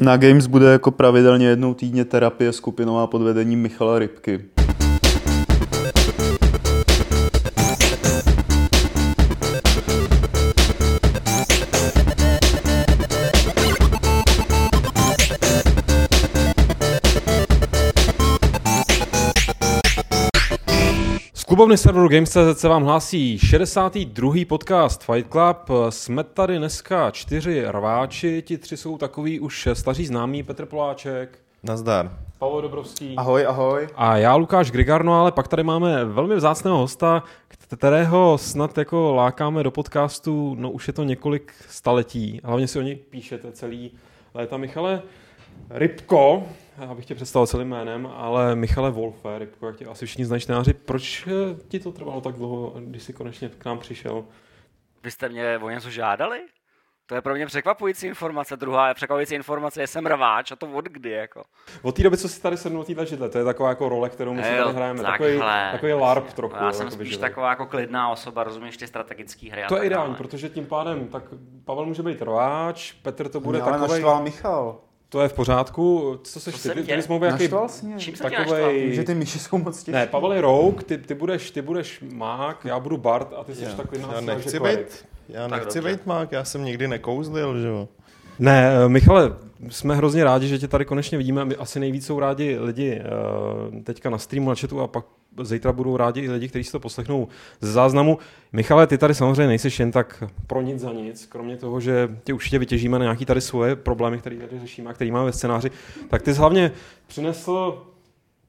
Na Games bude jako pravidelně jednou týdně terapie skupinová pod vedením Michala Rybky. Klubovny serveru Games.cz se vám hlásí 62. podcast Fight Club. Jsme tady dneska čtyři rváči, ti tři jsou takový už staří známí, Petr Poláček. Nazdar. Pavel Dobrovský. Ahoj, ahoj. A já Lukáš Grigarno, ale pak tady máme velmi vzácného hosta, kterého snad jako lákáme do podcastu, no už je to několik staletí. Hlavně si o něj píšete celý léta. Michale, Rybko, já bych tě představil celým jménem, ale Michale Wolfe, Rybko, jak tě asi všichni znají čtenáři, proč eh, ti to trvalo tak dlouho, když jsi konečně k nám přišel? Vy jste mě o něco žádali? To je pro mě překvapující informace. Druhá je překvapující informace, že jsem rváč a to od kdy, jako. Od té doby, co jsi tady sednul téhle židle, to je taková jako role, kterou my si tady hrajeme. Takový, takový LARP trochu. Já jsem spíš židle. taková jako klidná osoba, rozumíš ty strategické hry. To je ideální, protože tím pádem tak Pavel může být rváč, Petr to bude takový. Michal. To je v pořádku. Co seš ty? Ty, ty bys mohl jaký... Čím jsem takovej... Že ty myši jsou moc těžké. Ne, Pavel je Rouk, ty, ty, budeš, ty budeš Mák, já budu Bart a ty jsi takový Já nechci být, já nechci být Mák, já jsem nikdy nekouzlil, že jo. Ne, eh, Michale, jsme hrozně rádi, že tě tady konečně vidíme. My asi nejvíc jsou rádi lidi uh, teďka na streamu, na chatu a pak zítra budou rádi i lidi, kteří si to poslechnou ze záznamu. Michale, ty tady samozřejmě nejseš jen tak pro nic za nic, kromě toho, že tě určitě vytěžíme na nějaký tady svoje problémy, které tady řešíme a které máme ve scénáři, tak ty jsi hlavně přinesl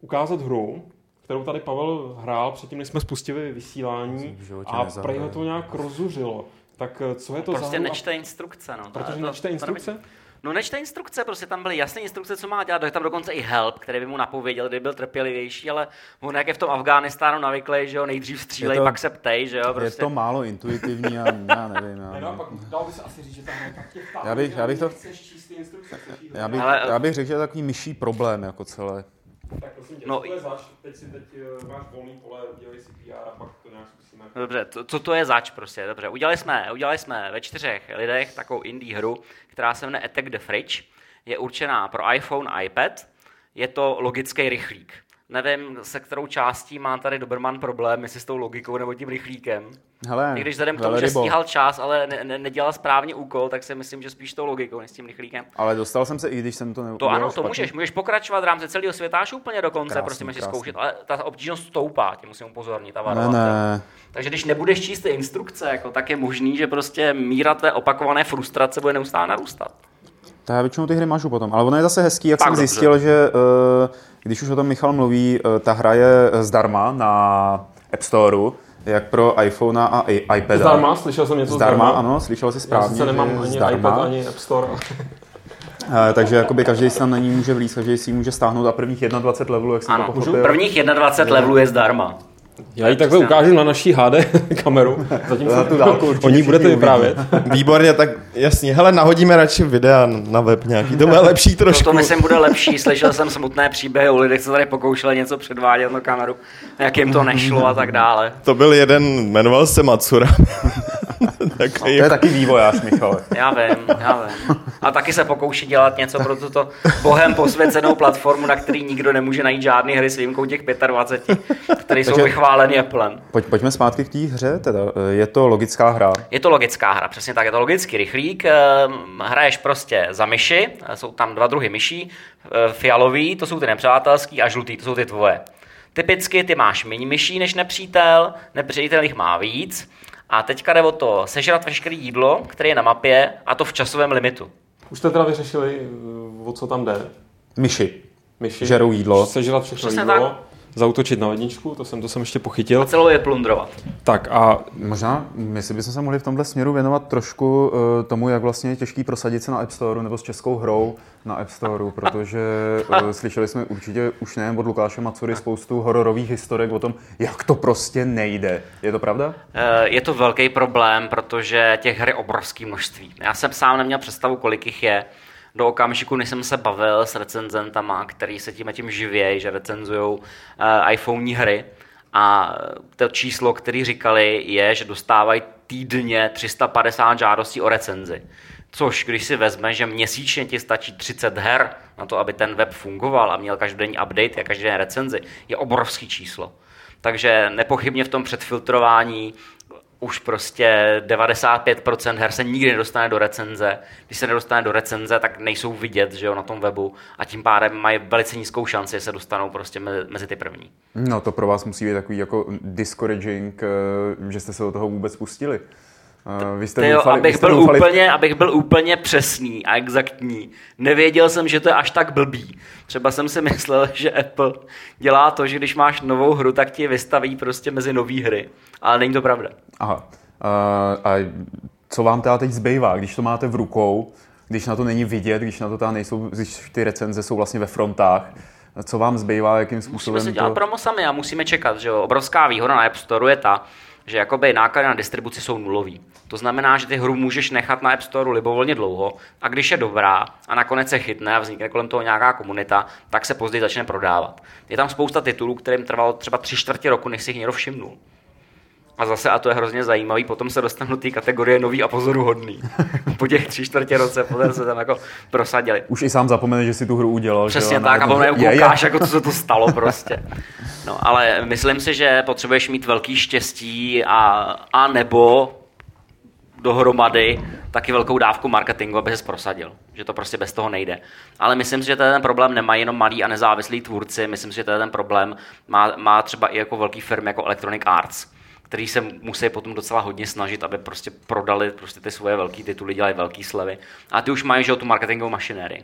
ukázat hru, kterou tady Pavel hrál předtím, než jsme spustili vysílání a prej to nějak rozuřilo. Tak eh, co je to prostě za nečte instrukce. No. Protože to, nečte instrukce? To, No nečte instrukce, prostě tam byly jasné instrukce, co má dělat, je tam dokonce i help, který by mu napověděl, kdyby byl trpělivější, ale on jak je v tom Afghánistánu navyklý, že jo, nejdřív střílej, to, pak se ptej, že jo. Prostě. Je to málo intuitivní a já nevím. Já, ne, no, pak dal by se asi říct, že tam je tak těch já bych, já bych to, já bych, já bych řekl, že je takový myší problém jako celé. Tak prosím tě, no, to je zač, teď si teď uh, máš volný pole, dělej si PR a pak to nějak zkusíme. Dobře, to, co to je zač prostě, dobře. Udělali jsme, udělali jsme ve čtyřech lidech takovou indie hru, která se jmenuje Attack the Fridge. Je určená pro iPhone a iPad. Je to logický rychlík. Nevím, se kterou částí má tady Doberman problém, jestli s tou logikou nebo tím rychlíkem. Hele, I když vzhledem k tomu, že stíhal čas, ale ne, ne, nedělal správně úkol, tak si myslím, že spíš tou logikou, než s tím rychlíkem. Ale dostal jsem se, i když jsem to neudělal To ano, to špatně. můžeš. Můžeš pokračovat v rámci celého světa až úplně do konce, prostě můžeš zkoušet. Ale ta obtížnost stoupá, tím musím upozornit. Ta ne, ne. Takže když nebudeš číst ty instrukce, jako, tak je možný, že prostě míra tvé opakované frustrace bude neustále narůstat. To já většinou ty hry mažu potom. Ale ono je zase hezký, jak Pak jsem dobře. zjistil, že uh, když už o tom Michal mluví, uh, ta hra je zdarma na App Storeu, jak pro iPhone a iPad. Zdarma? Slyšel jsem něco zdarma? Zdarma, ano, slyšel jsi správně. Já nemám ani zdarma. iPad, ani App Store. Uh, takže jakoby každý si tam na ní může vlíz, každý si ji může stáhnout a prvních 21 levelů, jak jsem ano, to pochopil. Prvních 21 levelů je zdarma. Já ji takhle ukážu na naší HD kameru, zatím za tu dálku o ní budete vyprávět. Výborně, tak jasně, hele, nahodíme radši videa na web nějaký, to bude lepší trošku. To, to myslím bude lepší, slyšel jsem smutné příběhy o lidech, co tady pokoušeli něco předvádět na kameru, jak jim to nešlo a tak dále. To byl jeden, jmenoval se Matsura. Tak no, to je taky vývojář, Michale. Já vím, já vím. A taky se pokouší dělat něco pro tuto bohem posvěcenou platformu, na který nikdo nemůže najít žádný hry s výjimkou těch 25, které jsou vychváleny Applem. Pojď, pojďme zpátky k té hře, teda. je to logická hra? Je to logická hra, přesně tak, je to logický rychlík. Ehm, hraješ prostě za myši, jsou tam dva druhy myší, fialový, to jsou ty nepřátelský, a žlutý, to jsou ty tvoje. Typicky ty máš méně myší než nepřítel, nepřítel jich má víc a teďka jde o to sežrat veškeré jídlo, které je na mapě, a to v časovém limitu. Už jste teda vyřešili, o co tam jde? Myši. Myši. Žerou jídlo. Sežrat všechno Přesně jídlo. Tak zautočit na ledničku, to jsem, to jsem ještě pochytil. A celou je plundrovat. Tak a... Možná, jestli bychom se mohli v tomhle směru věnovat trošku uh, tomu, jak vlastně je těžký prosadit se na App Store nebo s českou hrou na App Store, protože uh, slyšeli jsme určitě už nejen od Lukáše Macury spoustu hororových historek o tom, jak to prostě nejde. Je to pravda? Uh, je to velký problém, protože těch her je obrovské množství. Já jsem sám neměl představu, kolik jich je do okamžiku, než jsem se bavil s recenzentama, který se tím a tím živějí, že recenzují uh, iPhone hry. A to číslo, který říkali, je, že dostávají týdně 350 žádostí o recenzi. Což, když si vezme, že měsíčně ti stačí 30 her na to, aby ten web fungoval a měl každodenní update a každodenní recenzi, je obrovský číslo. Takže nepochybně v tom předfiltrování už prostě 95% her se nikdy nedostane do recenze. Když se nedostane do recenze, tak nejsou vidět že jo, na tom webu a tím pádem mají velice nízkou šanci, že se dostanou prostě mezi, mezi ty první. No to pro vás musí být takový jako discouraging, eh, že jste se do toho vůbec pustili. Vy jste Tyjo, doufali, abych, vy jste byl doufali... úplně, abych byl úplně přesný a exaktní. Nevěděl jsem, že to je až tak blbý. Třeba jsem si myslel, že Apple dělá to, že když máš novou hru, tak ti vystaví prostě mezi nové hry. Ale není to pravda. Aha. Uh, a co vám teda teď zbývá, když to máte v rukou, když na to není vidět, když na to teda nejsou, když ty recenze jsou vlastně ve frontách, co vám zbývá, jakým způsobem Musíme se dělat to... promo sami a musíme čekat, že jo. Obrovská výhoda na App Store je ta, že jakoby náklady na distribuci jsou nulový. To znamená, že ty hru můžeš nechat na App Store libovolně dlouho a když je dobrá a nakonec se chytne a vznikne kolem toho nějaká komunita, tak se později začne prodávat. Je tam spousta titulů, kterým trvalo třeba tři čtvrtě roku, než si jich někdo všimnul. A zase, a to je hrozně zajímavý, potom se dostanu do té kategorie nový a pozoruhodný. po těch tři čtvrtě roce, potom se tam jako prosadili. Už i sám zapomene, že si tu hru udělal. Přesně že? tak, a potom koukáš, jako co se to stalo prostě. No, ale myslím si, že potřebuješ mít velký štěstí a, a nebo dohromady taky velkou dávku marketingu, aby se prosadil. Že to prostě bez toho nejde. Ale myslím si, že ten problém nemají jenom malí a nezávislí tvůrci. Myslím si, že ten problém má, má třeba i jako velký firmy jako Electronic Arts který se musí potom docela hodně snažit, aby prostě prodali prostě ty svoje velké tituly, dělají velké slevy. A ty už mají že tu marketingovou mašinérii.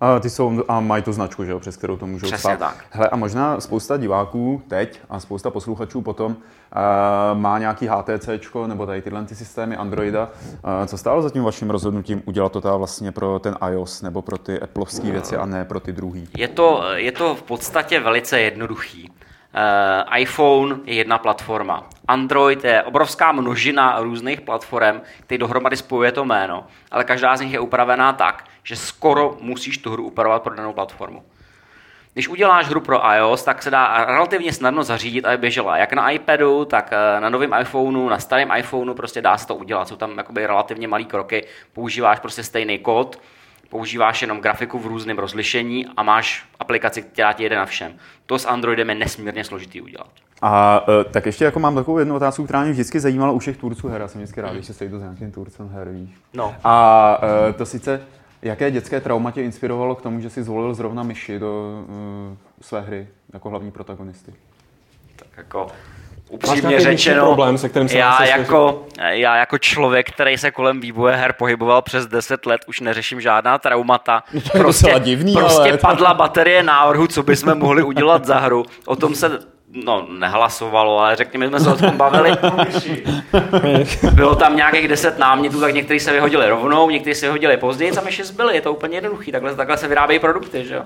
A ty jsou a mají tu značku, že jo, přes kterou to můžou Přesně stát. tak. Hele, a možná spousta diváků teď a spousta posluchačů potom uh, má nějaký HTC nebo tady tyhle ty systémy Androida. Uh, co stálo za tím vaším rozhodnutím udělat to teda vlastně pro ten iOS nebo pro ty Appleovské věci a ne pro ty druhý? Je to, je to v podstatě velice jednoduchý. Uh, iPhone je jedna platforma. Android je obrovská množina různých platform, které dohromady spojuje to jméno, ale každá z nich je upravená tak, že skoro musíš tu hru upravovat pro danou platformu. Když uděláš hru pro iOS, tak se dá relativně snadno zařídit, aby běžela jak na iPadu, tak eh, na novém iPhoneu, na starém iPhoneu, prostě dá se to udělat. Jsou tam relativně malé kroky, používáš prostě stejný kód, používáš jenom grafiku v různém rozlišení a máš aplikaci, která ti jede na všem. To s Androidem je nesmírně složitý udělat. A uh, tak ještě jako mám takovou jednu otázku, která mě vždycky zajímala u všech tvůrců her. Já jsem vždycky rád, když se sejdu s nějakým tvůrcem her, víš. No. A uh, to sice, jaké dětské trauma tě inspirovalo k tomu, že jsi zvolil zrovna myši do uh, své hry jako hlavní protagonisty? Tak jako upřímně řečeno, problém, se kterým se já, jako, já jako člověk, který se kolem vývoje her pohyboval přes 10 let, už neřeším žádná traumata. Prostě, divný, prostě ale... padla baterie návrhu, co bychom mohli udělat za hru. O tom se no, nehlasovalo, ale řekněme, jsme se o tom bavili. Bylo tam nějakých deset námětů, tak někteří se vyhodili rovnou, někteří se vyhodili později, a myši zbyli. Je to úplně jednoduchý, takhle, takhle se vyrábějí produkty, že jo?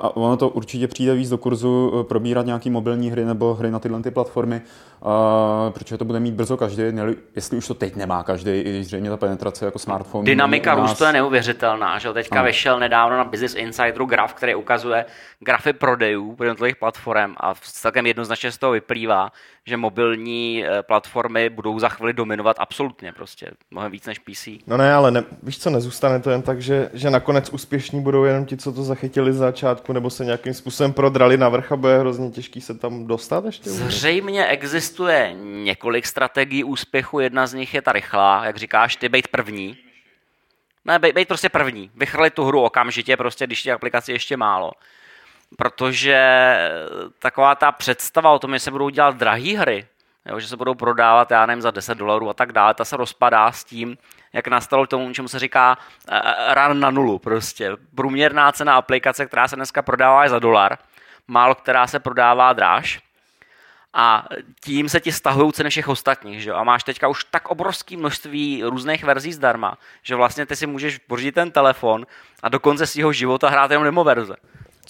A ono to určitě přijde víc do kurzu eh, probírat nějaký mobilní hry nebo hry na tyhle ty platformy, protože to bude mít brzo každý, jestli už to teď nemá každý, i když zřejmě ta penetrace jako smartphone. Dynamika nás... růstu je neuvěřitelná, že teďka ano. vyšel nedávno na Business Insideru graf, který ukazuje grafy prodejů pro jednotlivých platform a celkem jednoznačně z toho vyplývá, že mobilní eh, platformy budou za chvíli dominovat absolutně prostě, mnohem víc než PC. No ne, ale ne, víš co, nezůstane to jen tak, že, že nakonec úspěšní budou jenom ti, co to zachytili z začátku, nebo se nějakým způsobem prodrali na vrch a bude hrozně těžký se tam dostat ještě? Zřejmě existuje několik strategií úspěchu, jedna z nich je ta rychlá, jak říkáš, ty být první, ne, být, být prostě první. Vychrlit tu hru okamžitě, prostě, když těch aplikací ještě málo protože taková ta představa o tom, že se budou dělat drahé hry, jo, že se budou prodávat, já nevím, za 10 dolarů a tak dále, ta se rozpadá s tím, jak nastalo tomu, čemu se říká uh, run na nulu prostě. Průměrná cena aplikace, která se dneska prodává je za dolar, málo která se prodává dráž, a tím se ti stahují ceny všech ostatních. Že? A máš teďka už tak obrovské množství různých verzí zdarma, že vlastně ty si můžeš pořídit ten telefon a do konce svého života hrát jenom demo verze.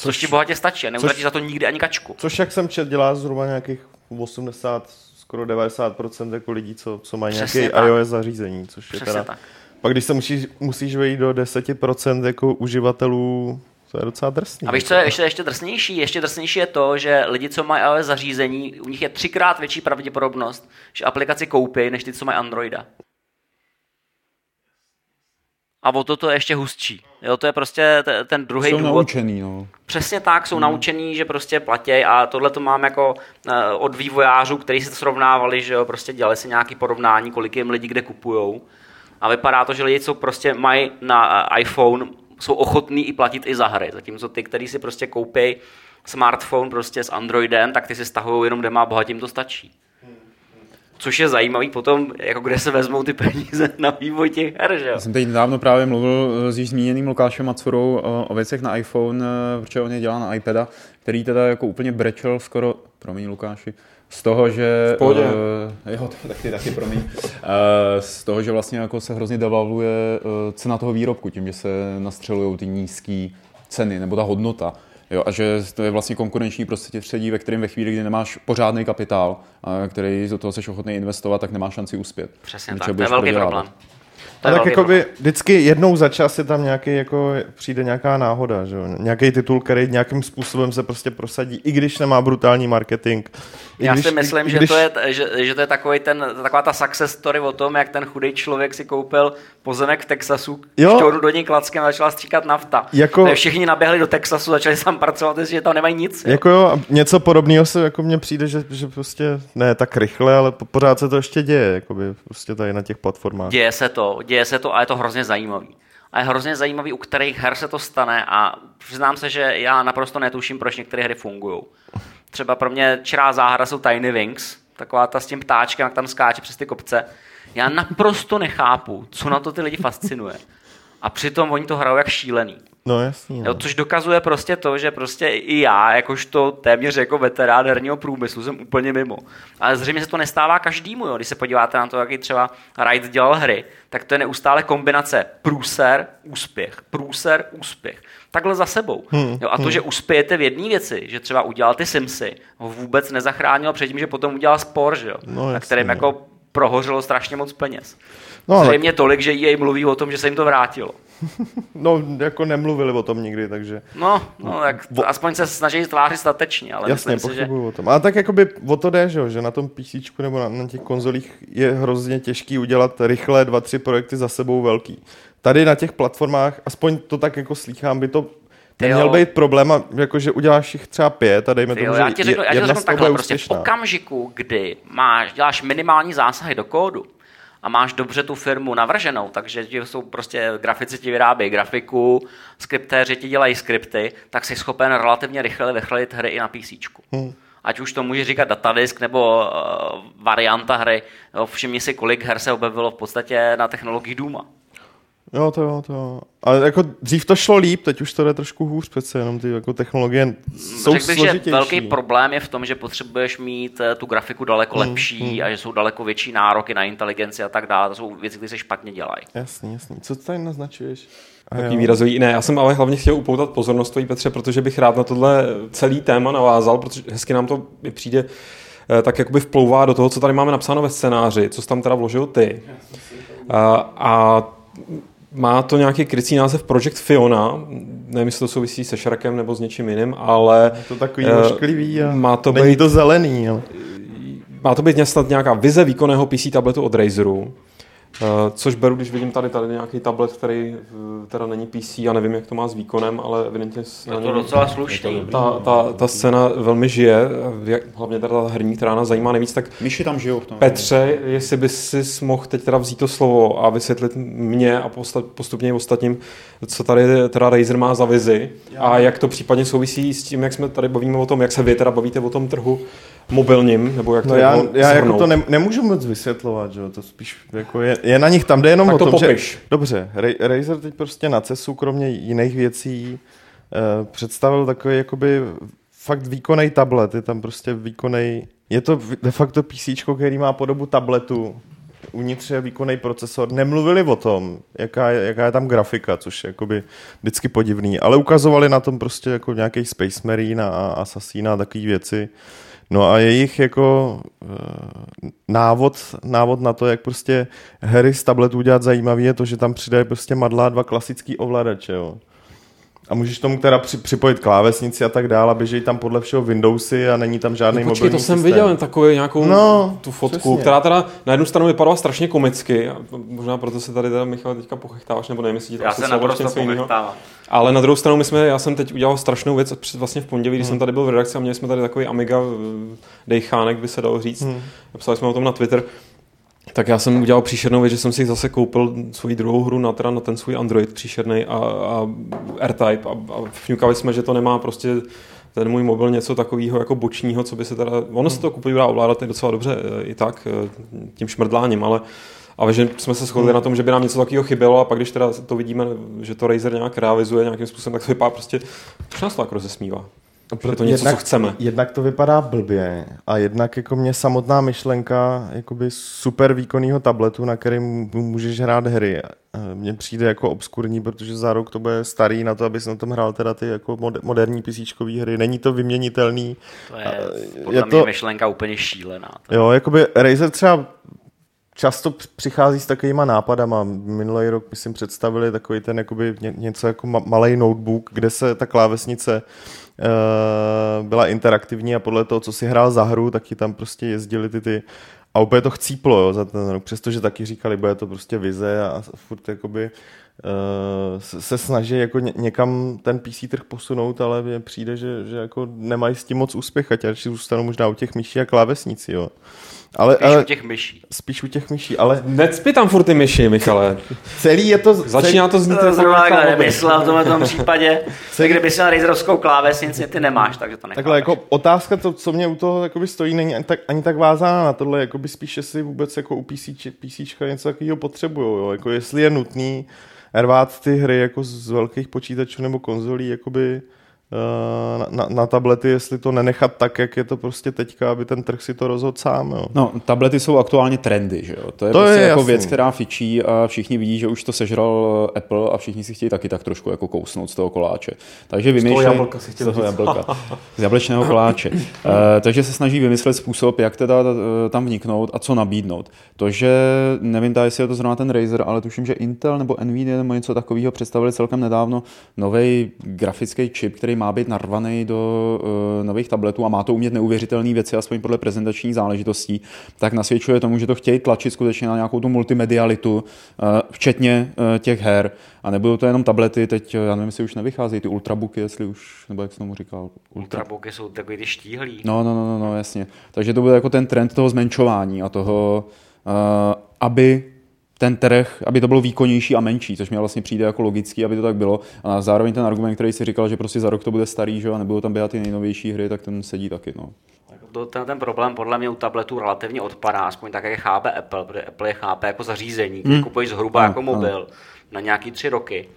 Což, což ti bohatě stačí a neutratíš za to nikdy ani kačku. Což, jak jsem čet, dělá zhruba nějakých 80, skoro 90% jako lidí, co, co mají Přesně nějaké tak. iOS zařízení. Což Přesně je teda... tak. Pak když se musíš, musíš vejít do 10% jako uživatelů, to je docela drsný. A víš, co je ještě, ještě drsnější? Ještě drsnější je to, že lidi, co mají iOS zařízení, u nich je třikrát větší pravděpodobnost, že aplikaci koupí, než ty, co mají Androida. A o to to je ještě hustší. Jo, to je prostě ten druhý důvod. Jsou naučený, no. Přesně tak, jsou hmm. naučený, že prostě platí a tohle to mám jako uh, od vývojářů, kteří se to srovnávali, že jo, prostě dělali si nějaký porovnání, kolik jim lidi kde kupujou. A vypadá to, že lidi, co prostě mají na uh, iPhone, jsou ochotní i platit i za hry. Zatímco ty, kteří si prostě koupí smartphone prostě s Androidem, tak ty si stahují jenom, kde má bohatím to stačí. Což je zajímavý potom, jako kde se vezmou ty peníze na vývoj těch her, že Já jsem teď nedávno právě mluvil s již zmíněným Lukášem Macurou o, o věcech na iPhone, eh, protože on je dělá na iPada, který teda jako úplně brečel skoro, promiň Lukáši, z toho, že... V uh, jo, taky, taky, promiň. Uh, z toho, že vlastně jako se hrozně devalvuje uh, cena toho výrobku, tím, že se nastřelují ty nízké ceny, nebo ta hodnota. Jo, a že to je vlastně konkurenční prostředí, ve kterém ve chvíli, kdy nemáš pořádný kapitál, a který do toho jsi ochotný investovat, tak nemáš šanci uspět. Přesně tak, to je velký problém. A tak jako by vždycky jednou za čas je tam nějaký, jako přijde nějaká náhoda, že jo? Nějaký titul, který nějakým způsobem se prostě prosadí, i když nemá brutální marketing. I Já když, si myslím, i, že, když... to je, že, že to je takový ten, taková ta success story o tom, jak ten chudý člověk si koupil pozemek v Texasu, šťournu do něj klackem a začala stříkat nafta. Jako... Všichni naběhli do Texasu, začali tam pracovat, že tam nemají nic. Jo? Jako jo, něco podobného se jako mně přijde, že, že prostě ne tak rychle, ale pořád se to ještě děje, jakoby prostě tady na těch platformách. Děje se to, děje se to a je to hrozně zajímavý. A je hrozně zajímavý, u kterých her se to stane a přiznám se, že já naprosto netuším, proč některé hry fungují. Třeba pro mě čirá záhra jsou Tiny Wings, taková ta s tím ptáčkem, jak tam skáče přes ty kopce. Já naprosto nechápu, co na to ty lidi fascinuje. A přitom oni to hrajou jak šílený. No jasně. No. Což dokazuje prostě to, že prostě i já, jakožto téměř jako veterán herního průmyslu, jsem úplně mimo. Ale zřejmě se to nestává každému, jo. Když se podíváte na to, jaký třeba Wright dělal hry, tak to je neustále kombinace průser, úspěch, průser, úspěch. Takhle za sebou. Hmm, jo, a to, hmm. že uspějete v jedné věci, že třeba udělal ty Simsy, ho vůbec nezachránilo před tím, že potom udělal spor, že jo, no, na kterém no. jako prohořelo strašně moc peněz. No, Zřejmě ale... tolik, že EA mluví o tom, že se jim to vrátilo. no, jako nemluvili o tom nikdy, takže... No, no tak o... aspoň se snaží tvářit statečně, ale Jasně, myslím si, že... o tom. Ale tak jakoby o to jde, že, že na tom PC nebo na, na těch konzolích je hrozně těžký udělat rychle dva, tři projekty za sebou velký. Tady na těch platformách, aspoň to tak jako slýchám, by to Neměl být problém, jakože uděláš jich třeba pět a dejme tomu, že já ti řeknu, já ti řeknu takhle, prostě v okamžiku, kdy máš, děláš minimální zásahy do kódu, a máš dobře tu firmu navrženou, takže ti jsou prostě grafici ti vyrábějí grafiku, skriptéři ti dělají skripty, tak jsi schopen relativně rychle vychlit hry i na PC. Hmm. Ať už to může říkat datadisk nebo uh, varianta hry. Jo, všimni si, kolik her se objevilo v podstatě na technologii Duma. Jo, to jo, to jo. Ale jako dřív to šlo líp, teď už to jde trošku hůř, přece jenom ty jako technologie jsou Řekl bych, složitější. že velký problém je v tom, že potřebuješ mít eh, tu grafiku daleko hmm, lepší hmm. a že jsou daleko větší nároky na inteligenci a tak dále. To jsou věci, které se špatně dělají. Jasně, jasně. Co tady naznačuješ? Taký výrazový. Ne, já jsem ale hlavně chtěl upoutat pozornost tvojí Petře, protože bych rád na tohle celý téma navázal, protože hezky nám to přijde eh, tak jakoby vplouvá do toho, co tady máme napsáno ve scénáři, co jsi tam teda vložil ty. A, a má to nějaký krycí název Project Fiona, nevím, jestli to souvisí se Shrekem nebo s něčím jiným, ale... Je to takový uh, ošklivý a má to není být, to zelený. Ale... Má to být snad nějaká vize výkonného PC tabletu od Razeru, což beru, když vidím tady tady nějaký tablet, který uh, teda není PC, a nevím, jak to má s výkonem, ale evidentně je to něm, docela slušný. Ta, ta, ta scéna velmi žije, hlavně teda ta herní, která nás zajímá nejvíc, tak Myši tam žijou v tom. Petře, jestli by si mohl teď teda vzít to slovo a vysvětlit mě a postupně i ostatním, co tady teda Razer má za vizi Já. a jak to případně souvisí s tím, jak jsme tady bavíme o tom, jak se vy teda bavíte o tom trhu mobilním, nebo jak to no já, já jako to ne, nemůžu moc vysvětlovat, že? to spíš jako je, je na nich tam jde jenom tak o tom, popiš. že... Dobře, Razer teď prostě na CESu, kromě jiných věcí, uh, představil takový jakoby fakt výkonný tablet, je tam prostě výkonný, je to de facto PC, který má podobu tabletu, uvnitř je výkonný procesor. Nemluvili o tom, jaká je, jaká je tam grafika, což je jakoby vždycky podivný, ale ukazovali na tom prostě jako nějaký Space Marine a, a Assassina a takové věci. No a jejich jako uh, návod, návod na to, jak prostě hry z tabletu udělat zajímavý, je to, že tam přidají prostě madlá dva klasický ovladače, jo. A můžeš tomu teda při, připojit klávesnici a tak dále, běží tam podle všeho Windowsy a není tam žádný no, Počkej, to jsem systém. viděl takovou nějakou no, tu fotku, přesně. která teda na jednu stranu vypadala strašně komicky. A možná proto se tady teda Michal teďka pochechtáváš, nebo nevím, jestli Já se naprosto Ale na druhou stranu my jsme, já jsem teď udělal strašnou věc vlastně v pondělí, když hmm. jsem tady byl v redakci a měli jsme tady takový Amiga eh, dejchánek, by se dalo říct. Hmm. Psali jsme o tom na Twitter. Tak já jsem udělal příšernou věc, že jsem si zase koupil svoji druhou hru na, teda na ten svůj Android příšerný a, a R-Type a, a vňukali jsme, že to nemá prostě ten můj mobil něco takového jako bočního, co by se teda, ono se to kupuje dá ovládat docela dobře e, i tak, e, tím šmrdláním, ale ale že jsme se shodli hmm. na tom, že by nám něco takového chybělo a pak když teda to vidíme, že to Razer nějak realizuje nějakým způsobem, tak to vypadá prostě, už nás to tak rozesmívá. Protože to něco, jednak, co chceme. Jednak to vypadá blbě a jednak jako mě samotná myšlenka jakoby super výkonného tabletu, na kterým můžeš hrát hry, mně přijde jako obskurní, protože za rok to bude starý na to, abys na tom hrál teda ty jako moderní PC hry. Není to vyměnitelný. To je podle je to, myšlenka úplně šílená. To. Jo, jakoby Razer třeba často přichází s takovýma nápadama. Minulý rok, myslím, představili takový ten jakoby něco jako malý notebook, kde se ta klávesnice uh, byla interaktivní a podle toho, co si hrál za hru, tak ti tam prostě jezdili ty, ty a úplně to chcíplo jo, za ten rok, přestože taky říkali, bude to prostě vize a furt jakoby uh, se snaží jako ně, někam ten PC trh posunout, ale mně přijde, že, že jako nemají s tím moc úspěch, ať zůstanou možná u těch myší a klávesnicí, jo. Ale, spíš ale, u těch myší. Spíš u těch myší, ale... Necpi tam furt ty myši, Michale. Celý je to... Začíná to znít jako... Zrovna takhle nemyslel v tomhle tom případě. Celý... Kdyby si na Razerovskou klávesnici, ty nemáš, takže to nechápeš. Takhle jako otázka, to, co mě u toho jakoby stojí, není ani tak, ani tak vázána na tohle, jakoby spíš, jestli vůbec jako u PC, PCčka něco takového potřebují, jo? Jako jestli je nutný rvát ty hry jako z velkých počítačů nebo konzolí, jakoby Eh, na, na tablety, jestli to nenechat tak, jak je to prostě teďka, aby ten trh si to rozhodl sám. Jo. No, tablety jsou aktuálně trendy, že jo? To je to prostě je jako jasný. věc, která fičí a všichni vidí, že už to sežral Apple a všichni si chtějí taky tak trošku jako kousnout z toho koláče. Takže vymýšlej... Z toho jablka si z toho jablka. z jablečného koláče. uh, takže se snaží vymyslet způsob, jak teda tam vniknout a co nabídnout. To, že nevím, jestli je to zrovna ten Razer, ale tuším, že Intel nebo Nvidia nebo něco takového představili celkem nedávno nový grafický čip, který má být narvaný do uh, nových tabletů a má to umět neuvěřitelné věci, aspoň podle prezentačních záležitostí, tak nasvědčuje tomu, že to chtějí tlačit skutečně na nějakou tu multimedialitu, uh, včetně uh, těch her. A nebudou to jenom tablety, teď, já nevím, jestli už nevycházejí ty ultrabooky, jestli už, nebo jak jsem tomu říkal. Ultra... Ultrabooky jsou takový ty štíhlý. No, no, no, no, no, jasně. Takže to bude jako ten trend toho zmenšování a toho, uh, aby ten trh, aby to bylo výkonnější a menší, což mi vlastně přijde jako logický, aby to tak bylo. A zároveň ten argument, který si říkal, že prostě za rok to bude starý, že a nebudou tam běhat ty nejnovější hry, tak ten sedí taky. No. To, ten, ten problém podle mě u tabletů relativně odpadá, aspoň tak, jak je chápe Apple, protože Apple je chápe jako zařízení, hmm. kupuješ zhruba no, jako mobil no. na nějaký tři roky.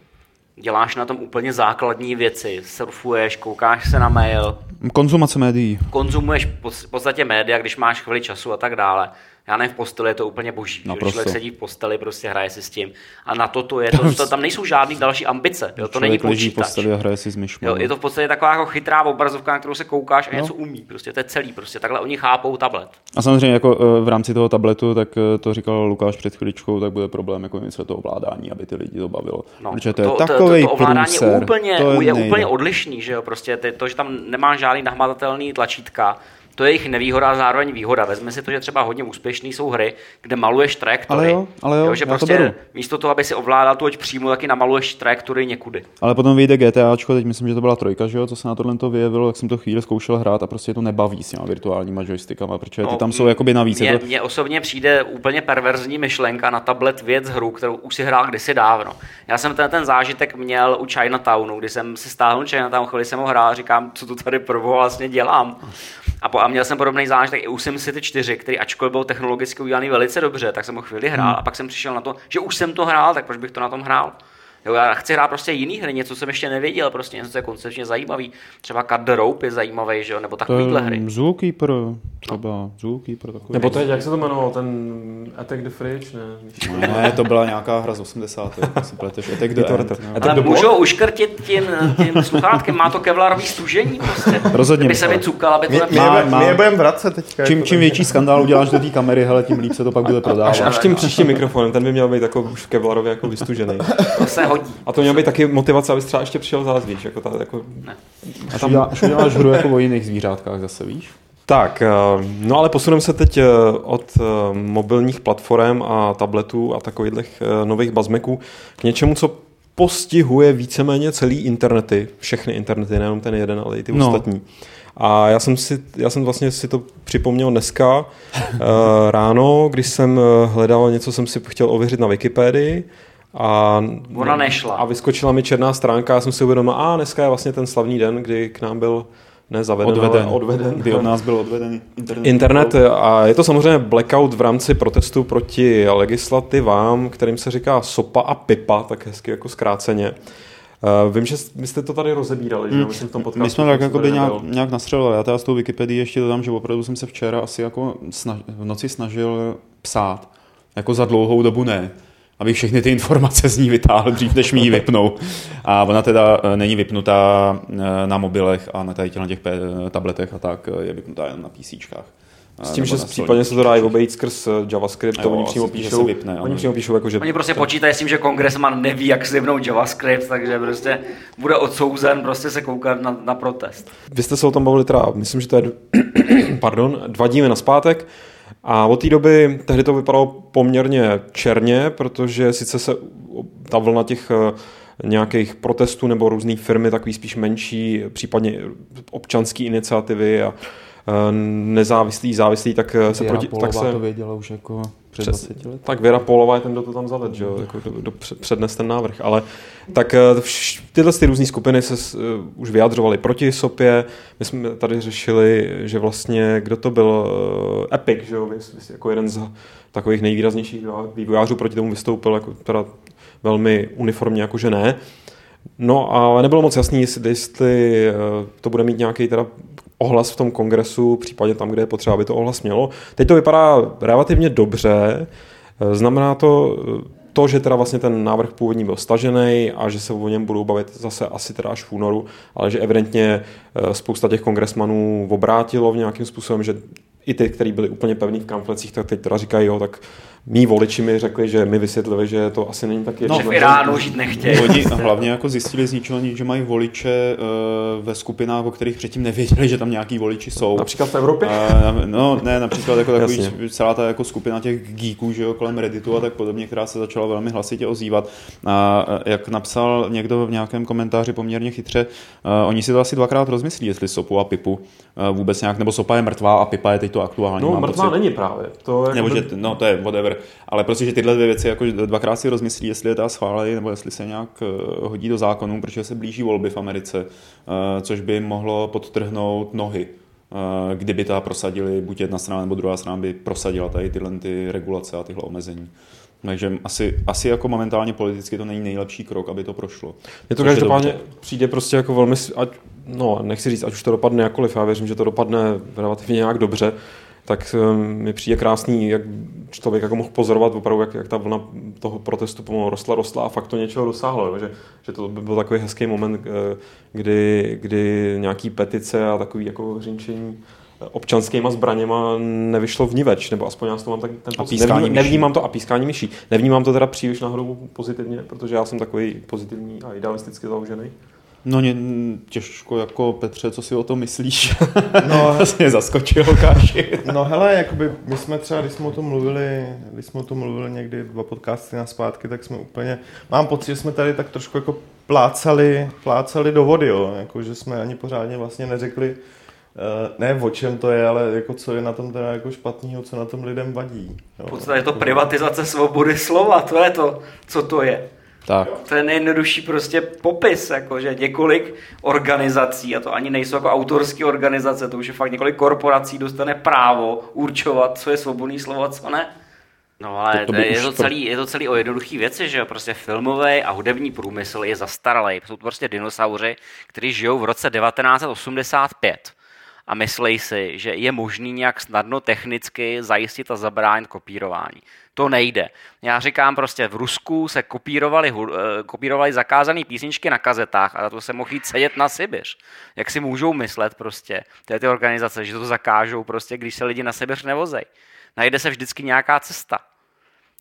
Děláš na tom úplně základní věci, surfuješ, koukáš se na mail. Konzumace médií. Konzumuješ v podstatě média, když máš chvíli času a tak dále já nevím, v posteli je to úplně boží. No, že člověk sedí v posteli, prostě hraje si s tím. A na to to je, to, to tam nejsou žádné další ambice. Jo, to není počítač. v posteli a hraje si s myšmi. Jo, je to v podstatě taková jako chytrá obrazovka, na kterou se koukáš a no. něco umí. Prostě to je celý. Prostě takhle oni chápou tablet. A samozřejmě jako eh, v rámci toho tabletu, tak eh, to říkal Lukáš před chvíličkou, tak bude problém jako něco to ovládání, aby ty lidi to bavilo. No, Protože to, je to, takový to, to, to ovládání průser, je úplně, to je, je úplně odlišný, že jo? Prostě to, že tam nemá žádný nahmatatelný tlačítka, to je jejich nevýhoda a zároveň výhoda. Vezme si to, že třeba hodně úspěšný jsou hry, kde maluješ trajektory. Ale jo, ale jo, jo že prostě to místo toho, aby si ovládal tu přímo, taky namaluješ trajektory někudy. Ale potom vyjde GTAčko, teď myslím, že to byla trojka, že jo, co se na tohle to vyjevilo, jak jsem to chvíli zkoušel hrát a prostě to nebaví s těma virtuálníma joystickama, protože no, ty tam jsou jakoby navíc. Mně, to... mně osobně přijde úplně perverzní myšlenka na tablet věc hru, kterou už si hrál kdysi dávno. Já jsem ten, ten zážitek měl u Chinatownu, kdy jsem si stáhl Chinatown, chvíli jsem ho hrál a říkám, co tu tady probo vlastně dělám. A, po, a měl jsem podobný zážitek i u SimCity 4, který ačkoliv byl technologicky udělaný velice dobře, tak jsem ho chvíli hrál hmm. a pak jsem přišel na to, že už jsem to hrál, tak proč bych to na tom hrál? Jo, já chci hrát prostě jiný hry, něco jsem ještě nevěděl, prostě něco, co je koncepčně zajímavý. Třeba Cut the Rope je zajímavý, že jo, nebo takovýhle hry. Zookeeper, třeba no. Zookeeper takový. Nebo teď, jak se to jmenovalo, ten Attack the Fridge, ne? ne, to byla nějaká hra z 80. si pleteš, Attack the End. No. Ale můžou uškrtit tím, tím sluchátkem, má to kevlarový stužení prostě. Rozhodně. By se mi cukal, aby to my, my, my je budeme vracet teďka. Čím, jako čím větší skandál uděláš do té kamery, hele, tím líp se to pak bude prodávat. Až, až tím příštím mikrofonem, ten by měl být jako už kevlarově jako vystužený. To se hodí. A to mělo být taky motivace, abys třeba ještě přišel zás, víš, jako ta, jako... Ne. A tam až uděláš hru jako o jiných zvířátkách zase, víš? Tak, eh, no ale posuneme se teď eh, od eh, mobilních platform a tabletů a takových nových bazmeků k něčemu, co postihuje víceméně celý internety, všechny internety, nejenom ten jeden, ale i ty no. ostatní. A já jsem, si, já jsem vlastně si to připomněl dneska ráno, když jsem hledal něco, jsem si chtěl ověřit na Wikipedii a, Ona nešla. A vyskočila mi černá stránka a jsem si uvědomil, a dneska je vlastně ten slavný den, kdy k nám byl ne zaveden, odveden. ale odveden. Kdy od nás byl odveden internet. Internet a je to samozřejmě blackout v rámci protestu proti legislativám, kterým se říká SOPA a PIPA, tak hezky jako zkráceně. Uh, vím, že my jste to tady rozebírali, že myslím v tom podcastu. My jsme tak jako by nějak, nějak nastřelili. Já teda s tou Wikipedii ještě dodám, že opravdu jsem se včera asi jako snaž, v noci snažil psát. Jako za dlouhou dobu ne abych všechny ty informace z ní vytáhl dřív, než mi ji vypnou. A ona teda eh, není vypnutá eh, na mobilech a na, tady na těch tabletech a tak, je vypnutá jen na PCčkách. S tím, že případně se to dá i obejít skrz JavaScript, to oni přímo píšou, vypne, oni přímo píšou jako, že... Oni prostě to... počítají s tím, že kongresman neví, jak zjevnout JavaScript, takže prostě bude odsouzen prostě se koukat na, na protest. Vy jste se o tom bavili teda, myslím, že to je, pardon, dva díly na zpátek. A od té doby tehdy to vypadalo poměrně černě, protože sice se ta vlna těch eh, nějakých protestů nebo různých firmy, takový spíš menší, případně občanské iniciativy a nezávislý, závislý, tak eh, se Věra proti... Polová tak se, to věděla už jako před 20 lety. Tak Věra Polová je ten, kdo to tam zaved, že jo, jako do, do, přednes ten návrh, ale tak eh, vš, tyhle ty různé skupiny se uh, už vyjadřovaly proti Sopě, my jsme tady řešili, že vlastně, kdo to byl, uh, Epic, že jo, jako jeden z takových nejvýraznějších vývojářů proti tomu vystoupil, jako teda velmi uniformně, jakože ne. No a nebylo moc jasný, jestli, jestli to bude mít nějaký teda ohlas v tom kongresu, případně tam, kde je potřeba, aby to ohlas mělo. Teď to vypadá relativně dobře, znamená to to, že teda vlastně ten návrh původní byl stažený a že se o něm budou bavit zase asi teda až v únoru, ale že evidentně eh, spousta těch kongresmanů obrátilo v nějakým způsobem, že i ty, kteří byli úplně pevní v kamflecích, tak teď teda říkají, jo, tak mý voliči mi řekli, že mi vysvětlili, že to asi není tak No, v Iránu žít nechtějí. Oni hlavně jako zjistili z ničeho nic, že mají voliče uh, ve skupinách, o kterých předtím nevěděli, že tam nějaký voliči jsou. Například v Evropě? Uh, no, ne, například jako takový, celá ta jako skupina těch geeků, že jo, kolem Redditu a tak podobně, která se začala velmi hlasitě ozývat. A uh, jak napsal někdo v nějakém komentáři poměrně chytře, uh, oni si to asi dvakrát rozmyslí, jestli Sopu a Pipu uh, vůbec nějak, nebo Sopa je mrtvá a Pipa je teď to aktuální. No, mrtvá pocit. není právě. To je nebo že, no, to je whatever ale prostě, že tyhle dvě věci jako dvakrát si rozmyslí, jestli je ta schválí, nebo jestli se nějak eh, hodí do zákonu, protože se blíží volby v Americe, eh, což by mohlo podtrhnout nohy eh, kdyby ta prosadili, buď jedna strana nebo druhá strana by prosadila tady tyhle ty regulace a tyhle omezení. Takže asi, asi jako momentálně politicky to není nejlepší krok, aby to prošlo. Je to každopádně přijde prostě jako velmi, ať, no nechci říct, ať už to dopadne jakoliv, já věřím, že to dopadne relativně nějak dobře, tak eh, mi přijde krásný, jak člověk jako mohl pozorovat opravdu, jak, jak ta vlna toho protestu pomalu rostla, rostla a fakt to něčeho dosáhlo. Že, že to by byl takový hezký moment, eh, kdy, kdy nějaký petice a takový jako hřinčení občanskýma zbraněma nevyšlo v niveč, nebo aspoň já to mám tak, ten pocit. Nevním, nevnímám to a pískání myší. Nevnímám to teda příliš nahoru pozitivně, protože já jsem takový pozitivní a idealisticky založený. No mě těžko jako Petře, co si o tom myslíš? No, mě zaskočil Lukáši. no hele, jakoby my jsme třeba, když jsme o tom mluvili, když jsme o tom mluvili někdy dva podcasty na zpátky, tak jsme úplně, mám pocit, že jsme tady tak trošku jako plácali, plácali do vody, jo, jako, že jsme ani pořádně vlastně neřekli, ne o čem to je, ale jako co je na tom teda jako špatného, co na tom lidem vadí. Jo. V podstatě je to privatizace svobody slova, to je to, co to je. Tak. To je nejjednodušší prostě popis, jako, že několik organizací, a to ani nejsou jako autorské organizace, to už je fakt několik korporací, dostane právo určovat, co je svobodný slovo a co ne. No ale to, to je, to celý, je to celý o jednoduché věci, že jo, prostě filmový a hudební průmysl je zastaralý. Jsou to prostě dinosauři, kteří žijou v roce 1985 a myslí si, že je možný nějak snadno technicky zajistit a zabránit kopírování. To nejde. Já říkám prostě, v Rusku se kopírovali, eh, kopírovali zakázané písničky na kazetách a za to se mohli sedět na Sibiř. Jak si můžou myslet prostě ty, ty organizace, že to zakážou prostě, když se lidi na Sibiř nevozej. Najde se vždycky nějaká cesta.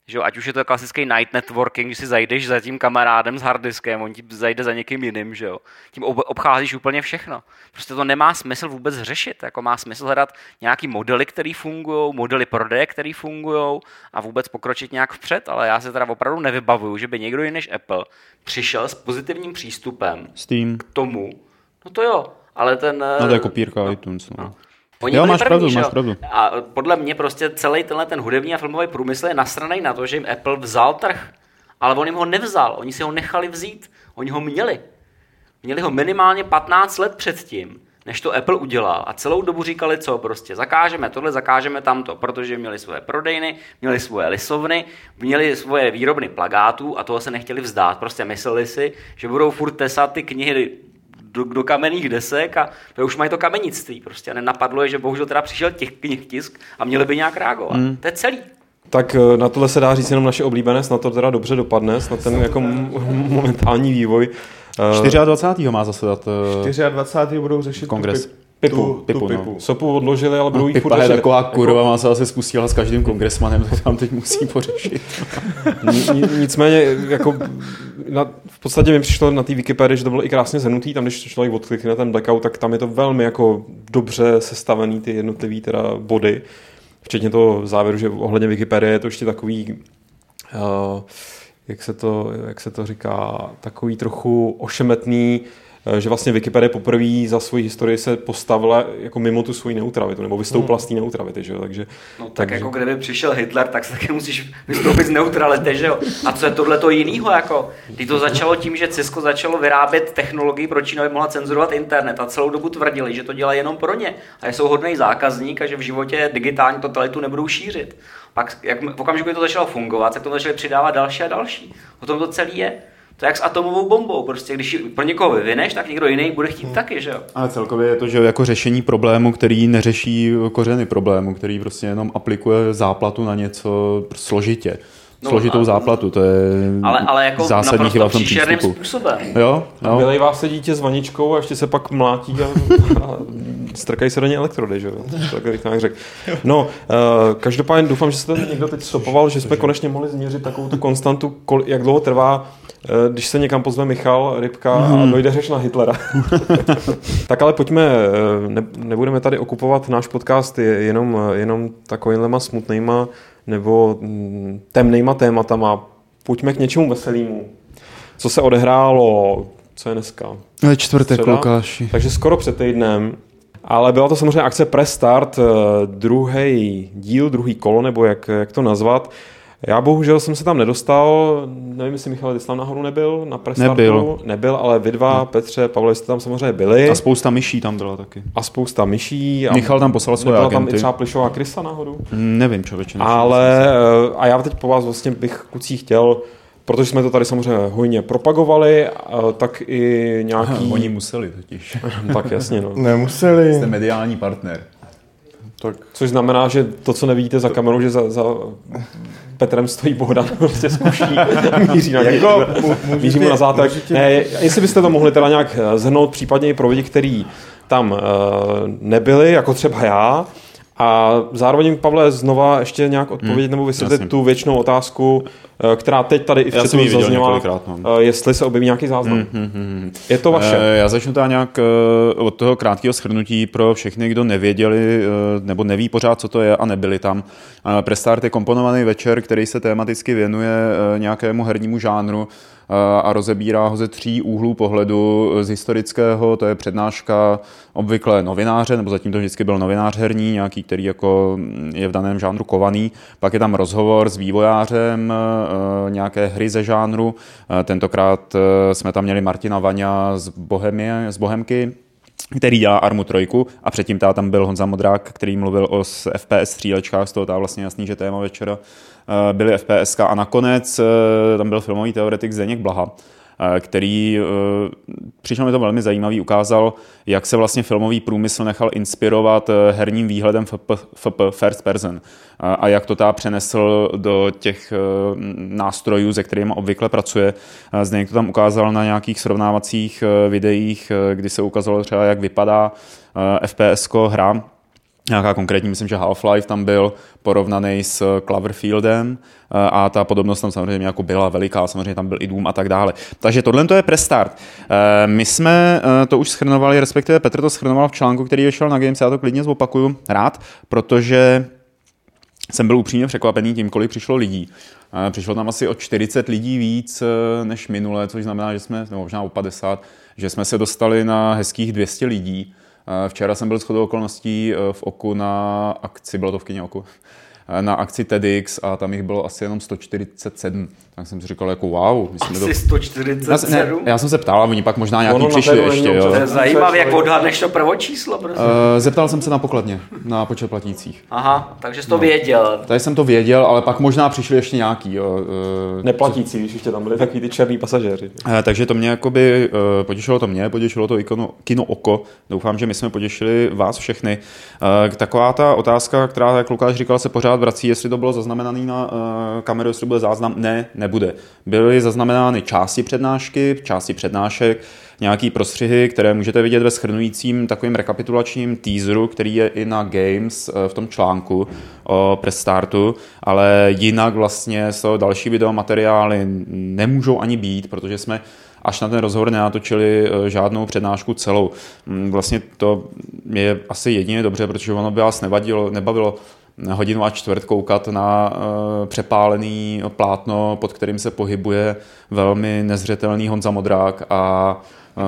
Že jo, ať už je to klasický night networking, když si zajdeš za tím kamarádem s harddiskem, on ti zajde za někým jiným, že jo. Tím ob- obcházíš úplně všechno. Prostě to nemá smysl vůbec řešit, jako má smysl hledat nějaký modely, které fungují, modely prodeje, které fungují a vůbec pokročit nějak vpřed, ale já se teda opravdu nevybavuju, že by někdo jiný než Apple přišel s pozitivním přístupem Steam. k tomu, no to jo, ale ten... No to je kopírka no, iTunes. No. No. Oni jo, máš první, pravdu, že máš pravdu. A podle mě prostě celý tenhle ten hudební a filmový průmysl je nasraný na to, že jim Apple vzal trh. Ale on jim ho nevzal, oni si ho nechali vzít. Oni ho měli. Měli ho minimálně 15 let předtím, než to Apple udělal. A celou dobu říkali, co prostě zakážeme tohle, zakážeme tamto, protože měli svoje prodejny, měli svoje lisovny, měli svoje výrobny plagátů a toho se nechtěli vzdát. Prostě mysleli si, že budou furt tesat ty knihy do, do kamenných desek a to už mají to kamenictví. Prostě a nenapadlo je, že bohužel teda přišel těch knih tisk a měli by nějak reagovat. Mm. To je celý. Tak eh, na tohle se dá říct jenom naše oblíbené, snad to teda dobře dopadne, snad ten jako momentální vývoj. Eh, 24. má zasedat eh, 24. budou řešit Kongres. Pipu, tu, Pipu, tu no. pipu. Sopu odložili, ale budou jí furt Pipa je taková kurva, má se asi spustila s každým kongresmanem, to tam teď musí pořešit. Ni- ni- Nicméně, jako na, v podstatě mi přišlo na té Wikipedii, že to bylo i krásně zhrnutý, tam když člověk odklikne na ten blackout, tak tam je to velmi jako dobře sestavený ty jednotlivý teda body, včetně toho závěru, že ohledně Wikipedie je to ještě takový, uh, jak, se to, jak se to říká, takový trochu ošemetný, že vlastně Wikipedie poprvé za svoji historii se postavila jako mimo tu svoji neutralitu, nebo vystoupila z té neutrality, že jo, takže... No tak jako kdyby přišel Hitler, tak se taky musíš vystoupit z neutrality, že jo? A co je tohle to jinýho jako? Když to začalo tím, že Cisco začalo vyrábět technologii pro Čínu, mohla cenzurovat internet a celou dobu tvrdili, že to dělá jenom pro ně a jsou hodný zákazník a že v životě digitální totalitu nebudou šířit. Pak jak v okamžiku, kdy to začalo fungovat, tak to začali přidávat další a další. O tom to celý je. To je jak s atomovou bombou. Prostě když ji pro někoho vyvineš, tak někdo jiný bude chtít taky, že jo? Ale celkově je to, že jako řešení problému, který neřeší kořeny problému, který prostě jenom aplikuje záplatu na něco složitě. No, Složitou a- záplatu, to je Ale, ale jako zásadní chyba v tom přístupu. způsobem. Jo, No. no. Vylejvá se dítě s vaničkou a ještě se pak mlátí a, a strkají se do něj elektrody, že jo? Tak bych nějak řekl. No, uh, každopádně doufám, že se to někdo teď stopoval, že jsme konečně mohli změřit takovou tu konstantu, kol, jak dlouho trvá, uh, když se někam pozve Michal Rybka a dojde řeč na Hitlera. tak ale pojďme, eh, ne, nebudeme tady okupovat náš podcast je- jenom, jenom takovýmhlema smutnýma nebo mm, temnýma tématama. Pojďme k něčemu veselýmu. Co se odehrálo, co je dneska? Je čtvrtek, Středa? Lukáši. Takže skoro před týdnem. Ale byla to samozřejmě akce Press Start, druhý díl, druhý kolo, nebo jak, jak to nazvat. Já bohužel jsem se tam nedostal, nevím, jestli Michal, ty jsi tam nahoru nebyl na Press Startu? Nebyl. Nebyl, ale vy dva, Petře, Pavle, jste tam samozřejmě byli. A spousta myší tam byla taky. a spousta myší. A Michal tam poslal svoje nebyla tam i agenty. třeba Plišová Krysa nahoru? Nevím, člověče. nevšiml Ale eh, a já teď po vás vlastně bych kucí chtěl, protože jsme to tady samozřejmě hojně propagovali, eh, tak i nějaký... Oni museli totiž. Tak jasně, no. Nemuseli. Jste mediální partner. Tak. Což znamená, že to, co nevidíte za kamerou, že za, za Petrem stojí Bohdan prostě zkuší míří na něj. Jako, míří mu na zátek. Ne, jestli byste to mohli teda nějak eh, zhrnout, případně i pro lidi, kteří tam uh, nebyli, jako třeba já, a zároveň, Pavle, znova ještě nějak odpovědět nebo vysvětlit jasně. tu věčnou otázku, eh, která teď tady i v chatu zazněla, no. eh, jestli se objeví nějaký záznam. Je to vaše. Eh, Já začnu teda nějak od toho krátkého shrnutí pro všechny, kdo nevěděli nebo neví pořád, co to je a nebyli tam. Prestart je komponovaný večer, který se tematicky věnuje nějakému hernímu žánru a rozebírá ho ze tří úhlů pohledu. Z historického, to je přednáška obvykle novináře, nebo zatím to vždycky byl novinář herní, nějaký, který jako mm, je v daném žánru kovaný. Pak je tam rozhovor s vývojářem eh, nějaké hry ze žánru. Eh, Tentokrát jsme tam měli Martina Vaňa z, Bohemie, z Bohemky, který dělá Armu trojku a předtím tam byl Honza Modrák, který mluvil o FPS střílečkách, z toho tá vlastně jasný, že téma večera byly FPS a nakonec eh, tam byl filmový teoretik Zdeněk Blaha, eh, který, eh, přišel mi to velmi zajímavý, ukázal, jak se vlastně filmový průmysl nechal inspirovat eh, herním výhledem FP, FP First Person a jak to tá přenesl do těch eh, nástrojů, se kterými obvykle pracuje. Eh, Zdeněk to tam ukázal na nějakých srovnávacích eh, videích, eh, kdy se ukázalo třeba, jak vypadá FPS hra nějaká konkrétní, myslím, že Half-Life tam byl porovnaný s Cloverfieldem eh, a ta podobnost tam samozřejmě jako byla veliká, samozřejmě tam byl i Doom a tak dále. Takže tohle to je prestart. Eh, my jsme eh, to už schrnovali, respektive Petr to schrnoval v článku, který vyšel na Games, já to klidně zopakuju rád, protože jsem byl upřímně překvapený tím, kolik přišlo lidí. Přišlo tam asi o 40 lidí víc než minule, což znamená, že jsme, nebo možná o 50, že jsme se dostali na hezkých 200 lidí. Včera jsem byl shodou okolností eh, v Oku na akci, bylo to v kině Oku, eh, na akci TEDx a tam jich bylo asi jenom 147. Tak jsem si říkal jako wow. Asi to... 147? Já, ne, já jsem se ptal a oni pak možná nějaký ono přišli ještě. Jo. To je zajímavé, jak odhadneš to prvočíslo. Uh, zeptal jsem se na pokladně, na počet platících. Aha, takže jsi to no. věděl. Tady jsem to věděl, ale pak možná přišli ještě nějaký. Jo. Uh, Neplatící, když ještě tam byli takový ty černý pasažéři. Uh, takže to mě jakoby, uh, potěšilo to mě, potěšilo to kino, kino Oko. Doufám, že my jsme potěšili vás všechny. Uh, taková ta otázka, která, jak Lukáš říkal, se pořád vrací, jestli to bylo zaznamenané na uh, kameru, jestli bude záznam. Ne, nebude. Byly zaznamenány části přednášky, části přednášek, nějaký prostřihy, které můžete vidět ve schrnujícím takovým rekapitulačním teaseru, který je i na Games eh, v tom článku o prestartu, ale jinak vlastně toho další videomateriály nemůžou ani být, protože jsme až na ten rozhovor nenatočili eh, žádnou přednášku celou. Mm, vlastně to je asi jedině dobře, protože ono by vás nevadilo, nebavilo hodinu a čtvrt koukat na uh, přepálený plátno, pod kterým se pohybuje velmi nezřetelný Honza Modrák a uh,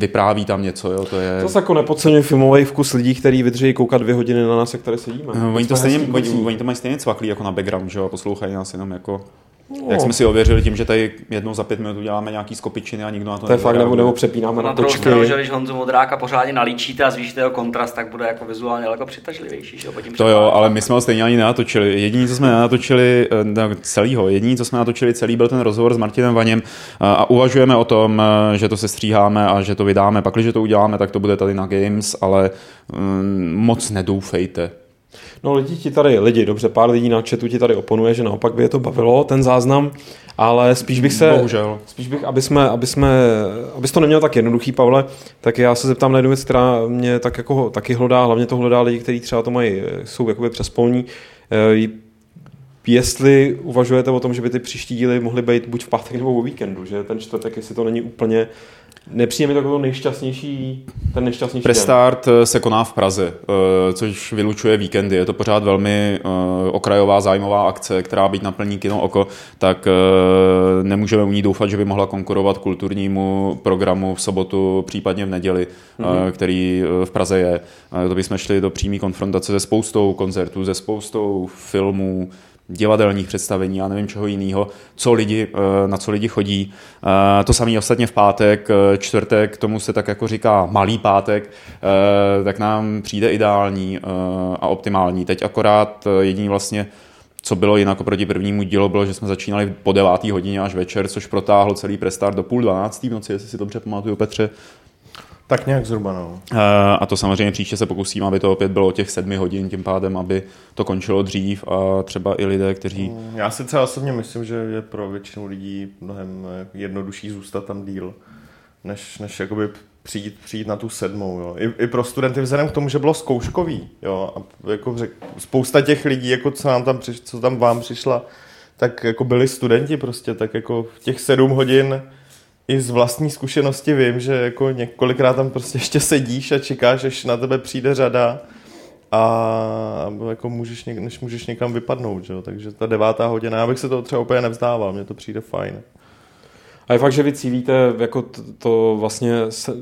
vypráví tam něco. Jo, to je... To jako nepodceňuji filmový vkus lidí, kteří vydrží koukat dvě hodiny na nás, jak tady sedíme. Uh, oni, to stejně, oni, oni, to mají stejně cvaklý jako na background, že jo, poslouchají nás jenom jako No. Jak jsme si ověřili tím, že tady jednou za pět minut uděláme nějaký skopičiny a nikdo na to To je fakt, nebo, nebo přepínáme na, na točky. Stranu, že když Honzu Modráka pořádně nalíčíte a zvýšíte jeho kontrast, tak bude jako vizuálně daleko přitažlivější. Že? Tím to jo, ale my jsme ho stejně ani nenatočili. Jediný, co jsme nenatočili no, celýho, jediný, co jsme natočili celý, byl ten rozhovor s Martinem Vaněm a uvažujeme o tom, eh, že to se stříháme a že to vydáme. Pak, když to uděláme, tak to bude tady na Games, ale um, moc nedoufejte. No lidi ti tady, lidi, dobře, pár lidí na chatu ti tady oponuje, že naopak by je to bavilo, ten záznam, ale spíš bych se, Bohužel. spíš bych, aby jsme, aby jsme, abys to neměl tak jednoduchý, Pavle, tak já se zeptám na jednu věc, která mě tak jako taky hlodá, hlavně to hlodá lidi, kteří třeba to mají, jsou jakoby přespolní, eh, jestli uvažujete o tom, že by ty příští díly mohly být buď v pátek nebo o víkendu, že ten čtvrtek, jestli to není úplně Nepřijde mi takový nejšťastnější, ten nejšťastnější Prestart den. Eh, se koná v Praze, eh, což vylučuje víkendy. Je to pořád velmi eh, okrajová zájmová akce, která být naplní kino oko, tak nemůžeme u ní doufat, že by mohla konkurovat kulturnímu programu v sobotu, případně v neděli, mm-hmm. který v Praze je. To bychom šli do přímé konfrontace se spoustou koncertů, se spoustou filmů, divadelních představení a nevím čeho jiného, co lidi, eh, na co lidi chodí. Eh, to samé ostatně v pátek, eh, čtvrtek, tomu se tak jako říká malý pátek, tak nám přijde ideální a optimální. Teď akorát jediný vlastně co bylo jinak oproti prvnímu dílu, bylo, že jsme začínali po devátý hodině až večer, což protáhlo celý prestart do půl dvanáctý v noci, jestli si dobře pamatuju, Petře. Tak nějak zhruba, no. Eh, a to samozřejmě příště se pokusím, aby to opět bylo těch sedmi hodin, tím pádem, aby to končilo dřív a třeba i lidé, kteří... Mm, já si třeba osobně myslím, že je pro většinu lidí mnohem jednodušší zůstat tam díl, než, než jakoby přijít, přijít na tu sedmou. Jo. I, I, pro studenty vzhledem k tomu, že bylo zkouškový. Jo. A jako řek, spousta těch lidí, jako co, nám tam přiš, co tam vám přišla, tak jako byli studenti prostě, tak jako v těch sedm hodin i z vlastní zkušenosti vím, že jako několikrát tam prostě ještě sedíš a čekáš, až na tebe přijde řada a jako můžeš, než můžeš někam vypadnout, že takže ta devátá hodina, já bych se to třeba úplně nevzdával, mně to přijde fajn. A je fakt, že vy cílíte jako to, to vlastně se,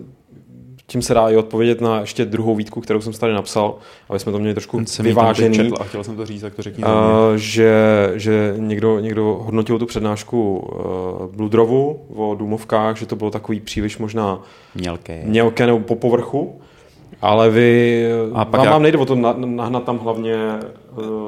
tím se dá i odpovědět na ještě druhou výtku, kterou jsem tady napsal, aby jsme to měli trošku jsem vyvážený. Četl a chtěl jsem to říct, tak to řekni. Uh, že, že někdo, někdo hodnotil tu přednášku uh, Bludrovu o důmovkách, že to bylo takový příliš možná mělké, mělké nebo po povrchu. Ale vy, a pak vám, já... vám nejde o to nahnat tam hlavně.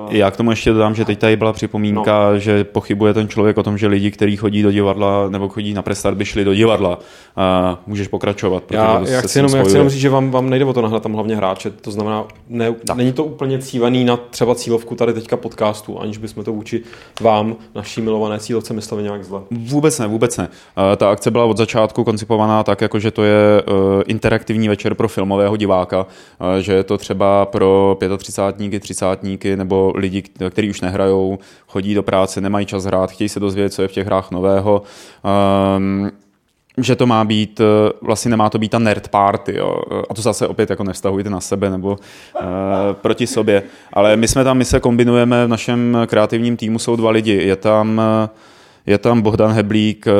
Já k tomu ještě dodám, že teď tady byla připomínka, no. že pochybuje ten člověk o tom, že lidi, kteří chodí do divadla nebo chodí na prestart, by šli do divadla. A můžeš pokračovat. Já, já, chci jenom, já chci jenom říct, že vám, vám nejde o to nahnat tam hlavně hráče. To znamená, ne, není to úplně cílený na třeba cílovku tady teďka podcastu, aniž bychom to vůči vám, naší milované cílovce, mysleli nějak zle. Vůbec ne, vůbec ne. Ta akce byla od začátku koncipovaná tak, jako že to je interaktivní večer pro filmového diváka, že je to třeba pro 35 třicátníky nebo lidi, kteří už nehrajou, chodí do práce, nemají čas hrát, chtějí se dozvědět, co je v těch hrách nového. Um, že to má být, vlastně nemá to být ta nerd party, jo. a to zase opět jako nevztahujte na sebe nebo uh, proti sobě, ale my jsme tam, my se kombinujeme v našem kreativním týmu, jsou dva lidi, je tam, je tam Bohdan Heblík, uh,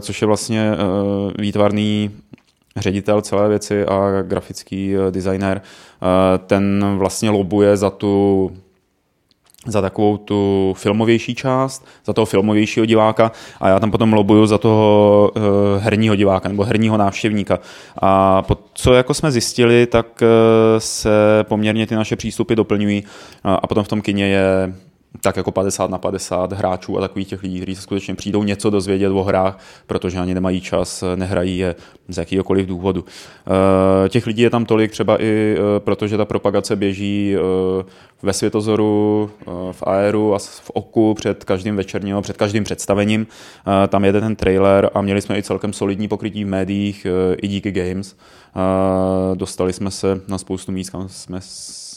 což je vlastně uh, výtvarný ředitel celé věci a grafický designer, ten vlastně lobuje za tu za takovou tu filmovější část, za toho filmovějšího diváka a já tam potom lobuju za toho uh, herního diváka nebo herního návštěvníka. A po, co jako jsme zjistili, tak uh, se poměrně ty naše přístupy doplňují a, a potom v tom kině je tak jako 50 na 50 hráčů a takových těch lidí, kteří se skutečně přijdou něco dozvědět o hrách, protože ani nemají čas, nehrají je z jakýkoliv důvodu. Eh, těch lidí je tam tolik třeba i eh, protože ta propagace běží eh, ve Světozoru, v Aeru a v Oku před každým večerním, před každým představením. Tam jede ten trailer a měli jsme i celkem solidní pokrytí v médiích, i díky Games. Dostali jsme se na spoustu míst, kam jsme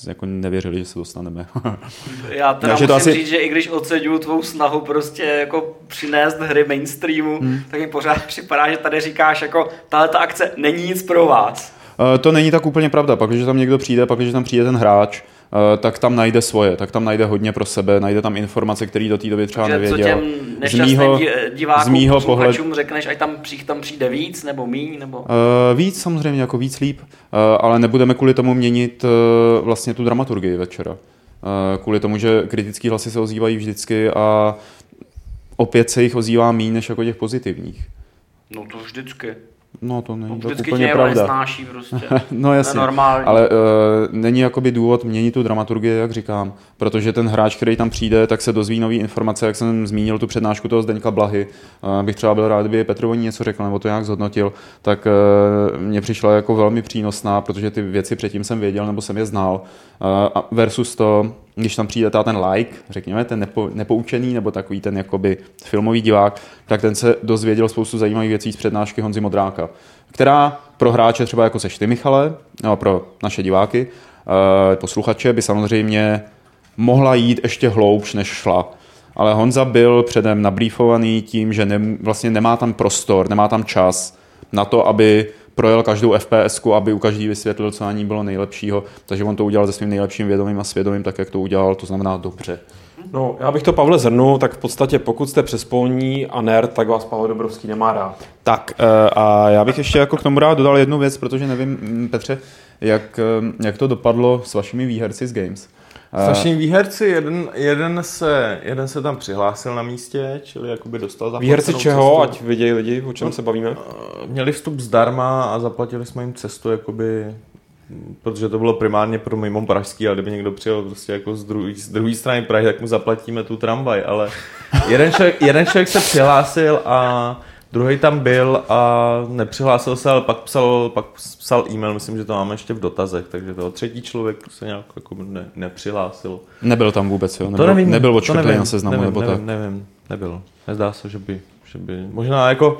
jako nevěřili, že se dostaneme. Já teda musím to asi... říct, že i když oceňuju tvou snahu prostě jako přinést hry mainstreamu, hmm. tak mi pořád připadá, že tady říkáš jako tahle ta akce není nic pro vás. Uh, to není tak úplně pravda, pak, když tam někdo přijde, pak, když tam přijde ten hráč, Eh, tak tam najde svoje, tak tam najde hodně pro sebe, najde tam informace, které do té doby třeba Takže nevěděl. Co těm z mýho, divákům, z mýho pohled... řekneš, ať tam, přijde, tam přijde víc nebo míň? Nebo... Uh, víc samozřejmě, jako víc líp, uh, ale nebudeme kvůli tomu měnit uh, vlastně tu dramaturgii večera. Uh, kvůli tomu, že kritické hlasy se ozývají vždycky a opět se jich ozývá méně než jako těch pozitivních. No to vždycky. No to není no, tak úplně pravda. Snáší prostě. no jasně, ale uh, není jakoby důvod měnit tu dramaturgii, jak říkám, protože ten hráč, který tam přijde, tak se dozví nové informace, jak jsem zmínil tu přednášku toho Zdeňka Blahy. Uh, bych třeba byl rád, kdyby Petrovoní něco řekl nebo to nějak zhodnotil, tak uh, mně přišla jako velmi přínosná, protože ty věci předtím jsem věděl nebo jsem je znal. Uh, versus to, když tam přijde ten like, řekněme, ten nepo, nepoučený nebo takový ten jakoby filmový divák, tak ten se dozvěděl spoustu zajímavých věcí z přednášky Honzy Modráka, která pro hráče třeba jako seš ty, Michale, no, pro naše diváky, eh, posluchače by samozřejmě mohla jít ještě hloubš, než šla. Ale Honza byl předem nabrýfovaný tím, že ne, vlastně nemá tam prostor, nemá tam čas na to, aby projel každou FPS, aby u každý vysvětlil, co na ní bylo nejlepšího, takže on to udělal se svým nejlepším vědomím a svědomím, tak jak to udělal, to znamená dobře. No, já bych to Pavle zhrnul, tak v podstatě pokud jste přespolní a nerd, tak vás Pavel Dobrovský nemá rád. Tak eh, a já bych ještě jako k tomu rád dodal jednu věc, protože nevím, mm, Petře, jak, eh, jak to dopadlo s vašimi výherci z Games. S našimi výherci, jeden, jeden, se, jeden se tam přihlásil na místě, čili jakoby dostal Výherci čeho, cestu. ať vidějí lidi, o čem no, se bavíme? Eh, měli vstup zdarma a zaplatili jsme jim cestu, jakoby, protože to bylo primárně pro mimo pražský, ale kdyby někdo přijel prostě jako z druhé z druhé strany Prahy, tak mu zaplatíme tu tramvaj, ale jeden člověk, jeden člověk se přihlásil a Druhý tam byl a nepřihlásil se, ale pak psal, pak psal e-mail, myslím, že to máme ještě v dotazech, takže to třetí člověk se nějak jako ne, nepřihlásil. Nebyl tam vůbec, jo? Nebyl, to nevím, nebyl očkrtlý na seznamu, nevím, nebo nevím, tak? Nevím, nebyl. Nezdá se, že by, že by, možná jako,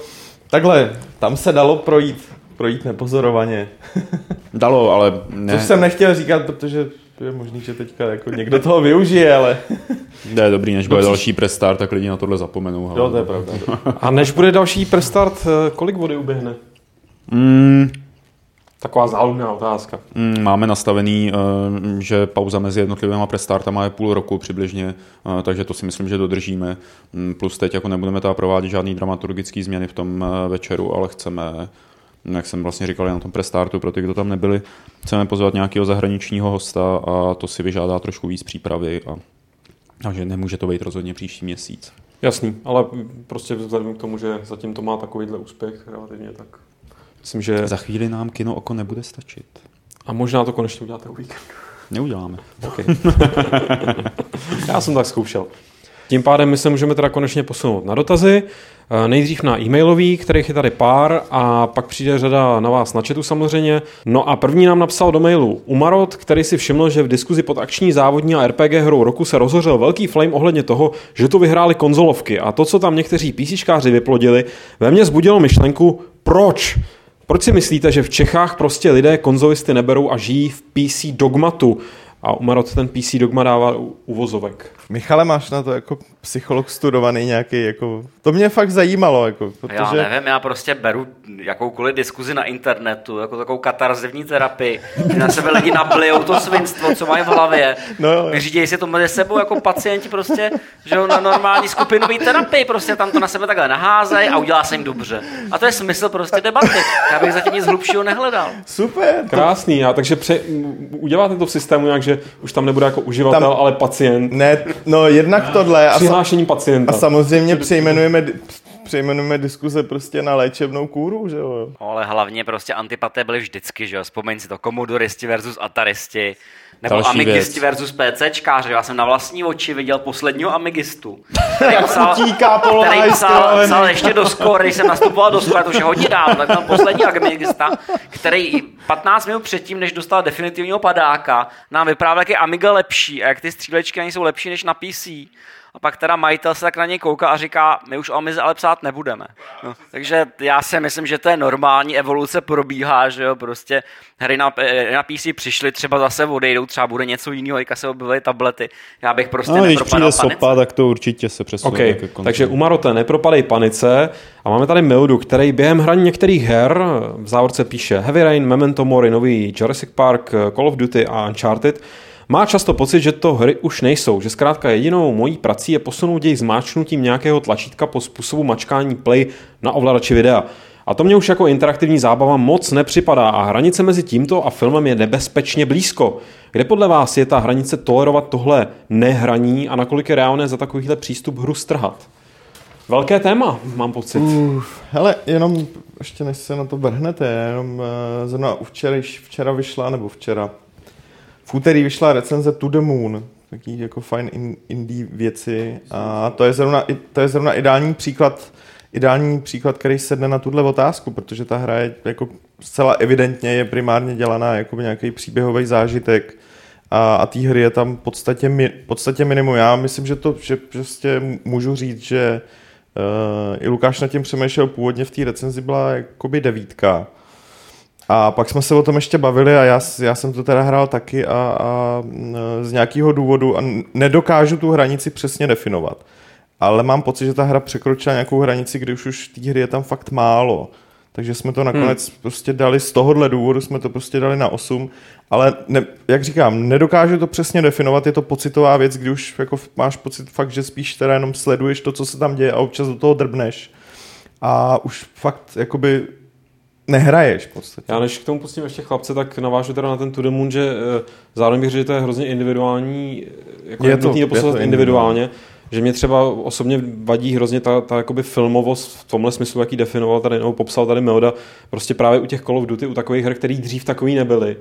takhle, tam se dalo projít, projít nepozorovaně. Dalo, ale ne. Což jsem nechtěl říkat, protože je možný, že teďka jako někdo toho využije, ale... Ne, dobrý, než bude další prestart, tak lidi na tohle zapomenou. Jo, to je pravda. A než bude další prestart, eh, kolik vody uběhne? Mm. Taková záludná otázka. Mm, máme nastavený, eh, že pauza mezi jednotlivými prestartama je půl roku přibližně, eh, takže to si myslím, že dodržíme. Mm, plus teď jako nebudeme teda provádět žádný dramaturgický změny v tom večeru, ale chceme jak jsem vlastně říkal na tom prestartu, pro ty, kdo tam nebyli, chceme pozvat nějakého zahraničního hosta a to si vyžádá trošku víc přípravy a takže nemůže to být rozhodně příští měsíc. Jasný, ale prostě vzhledem k tomu, že zatím to má takovýhle úspěch relativně, tak myslím, že... Za chvíli nám kino oko nebude stačit. A možná to konečně uděláte o víkendu. Neuděláme. Okay. Já jsem tak zkoušel. Tím pádem my se můžeme teda konečně posunout na dotazy. Eh, nejdřív na e-mailový, kterých je tady pár, a pak přijde řada na vás na chatu samozřejmě. No a první nám napsal do mailu Umarot, který si všiml, že v diskuzi pod akční závodní a RPG hrou roku se rozhořel velký flame ohledně toho, že to vyhráli konzolovky. A to, co tam někteří PCčkáři vyplodili, ve mně zbudilo myšlenku, proč? Proč si myslíte, že v Čechách prostě lidé konzolisty neberou a žijí v PC dogmatu? A Umarot ten PC dogma dává uvozovek. Michale, máš na to jako psycholog studovaný nějaký, jako, to mě fakt zajímalo, jako, protože... Já nevím, já prostě beru jakoukoliv diskuzi na internetu, jako takovou katarzivní terapii, kdy na sebe lidi nablijou to svinstvo, co mají v hlavě, no, vyřídějí si to mezi sebou jako pacienti prostě, že na normální skupinový terapii, prostě tam to na sebe takhle naházejí a udělá se jim dobře. A to je smysl prostě debaty. Já bych zatím nic hlubšího nehledal. Super. Krásný, a takže pře- uděláte to v systému nějak, že už tam nebude jako uživatel, tam, ale pacient. Ne, No jednak tohle. A, Přihlášení pacienta. A samozřejmě přejmenujeme, přejmenujeme diskuze prostě na léčebnou kůru, že jo. No, ale hlavně prostě antipaté byly vždycky, že jo. Vzpomeň si to, komodoristi versus ataristi. Nebo Další Amigisti věc. versus PCčkáři. Já jsem na vlastní oči viděl posledního Amigistu. Který psal, který psal, psal ještě do skóre, když jsem nastupoval do skóre, to už je hodně dávno, tak byl poslední Amigista, který 15 minut předtím, než dostal definitivního padáka, nám vyprávěl, jak je Amiga lepší a jak ty střílečky nejsou lepší než na PC. A pak teda majitel se tak na něj kouká a říká, my už o Amize ale psát nebudeme. No, takže já si myslím, že to je normální, evoluce probíhá, že jo, prostě hry na, eh, na PC přišly, třeba zase odejdou, třeba bude něco jiného, jak se objevily tablety. Já bych prostě no, nepropadal když přijde sopa, tak to určitě se přesune. Okay. Takže u Marote nepropadej panice a máme tady Mildu, který během hraní některých her v závorce píše Heavy Rain, Memento Mori, nový Jurassic Park, Call of Duty a Uncharted, má často pocit, že to hry už nejsou, že zkrátka jedinou mojí prací je posunout jej zmáčnutím nějakého tlačítka po způsobu mačkání play na ovladači videa. A to mě už jako interaktivní zábava moc nepřipadá a hranice mezi tímto a filmem je nebezpečně blízko. Kde podle vás je ta hranice tolerovat tohle nehraní a nakolik je reálné za takovýhle přístup hru strhat? Velké téma, mám pocit. Uh, hele, jenom ještě než se na to vrhnete, jenom uh, zrovna včera, včera vyšla, nebo včera, v úterý vyšla recenze To the Moon, taký jako fajn in, indie věci a to je zrovna, to je zrovna ideální příklad, ideální příklad, který sedne na tuhle otázku, protože ta hra je jako zcela evidentně je primárně dělaná jako nějaký příběhový zážitek a, a té hry je tam v podstatě, mi, podstatě minimum. Já myslím, že to, že prostě můžu říct, že uh, i Lukáš nad tím přemýšlel původně v té recenzi byla jakoby devítka, a pak jsme se o tom ještě bavili a já, já jsem to teda hrál taky a, a z nějakého důvodu a nedokážu tu hranici přesně definovat. Ale mám pocit, že ta hra překročila nějakou hranici, kdy už, už té hry je tam fakt málo. Takže jsme to nakonec hmm. prostě dali z tohohle důvodu, jsme to prostě dali na 8, ale ne, jak říkám, nedokážu to přesně definovat, je to pocitová věc, kdy už jako máš pocit fakt, že spíš teda jenom sleduješ to, co se tam děje a občas do toho drbneš. A už fakt jakoby nehraješ v podstatě. Já než k tomu pustím ještě chlapce, tak navážu teda na ten To The Moon, že uh, zároveň bych řekl, že to je hrozně individuální, jako je to, je to individuálně, že mě třeba osobně vadí hrozně ta, ta jakoby filmovost v tomhle smyslu, jaký definoval tady, nebo popsal tady Melda, prostě právě u těch Call of Duty, u takových her, který dřív takový nebyly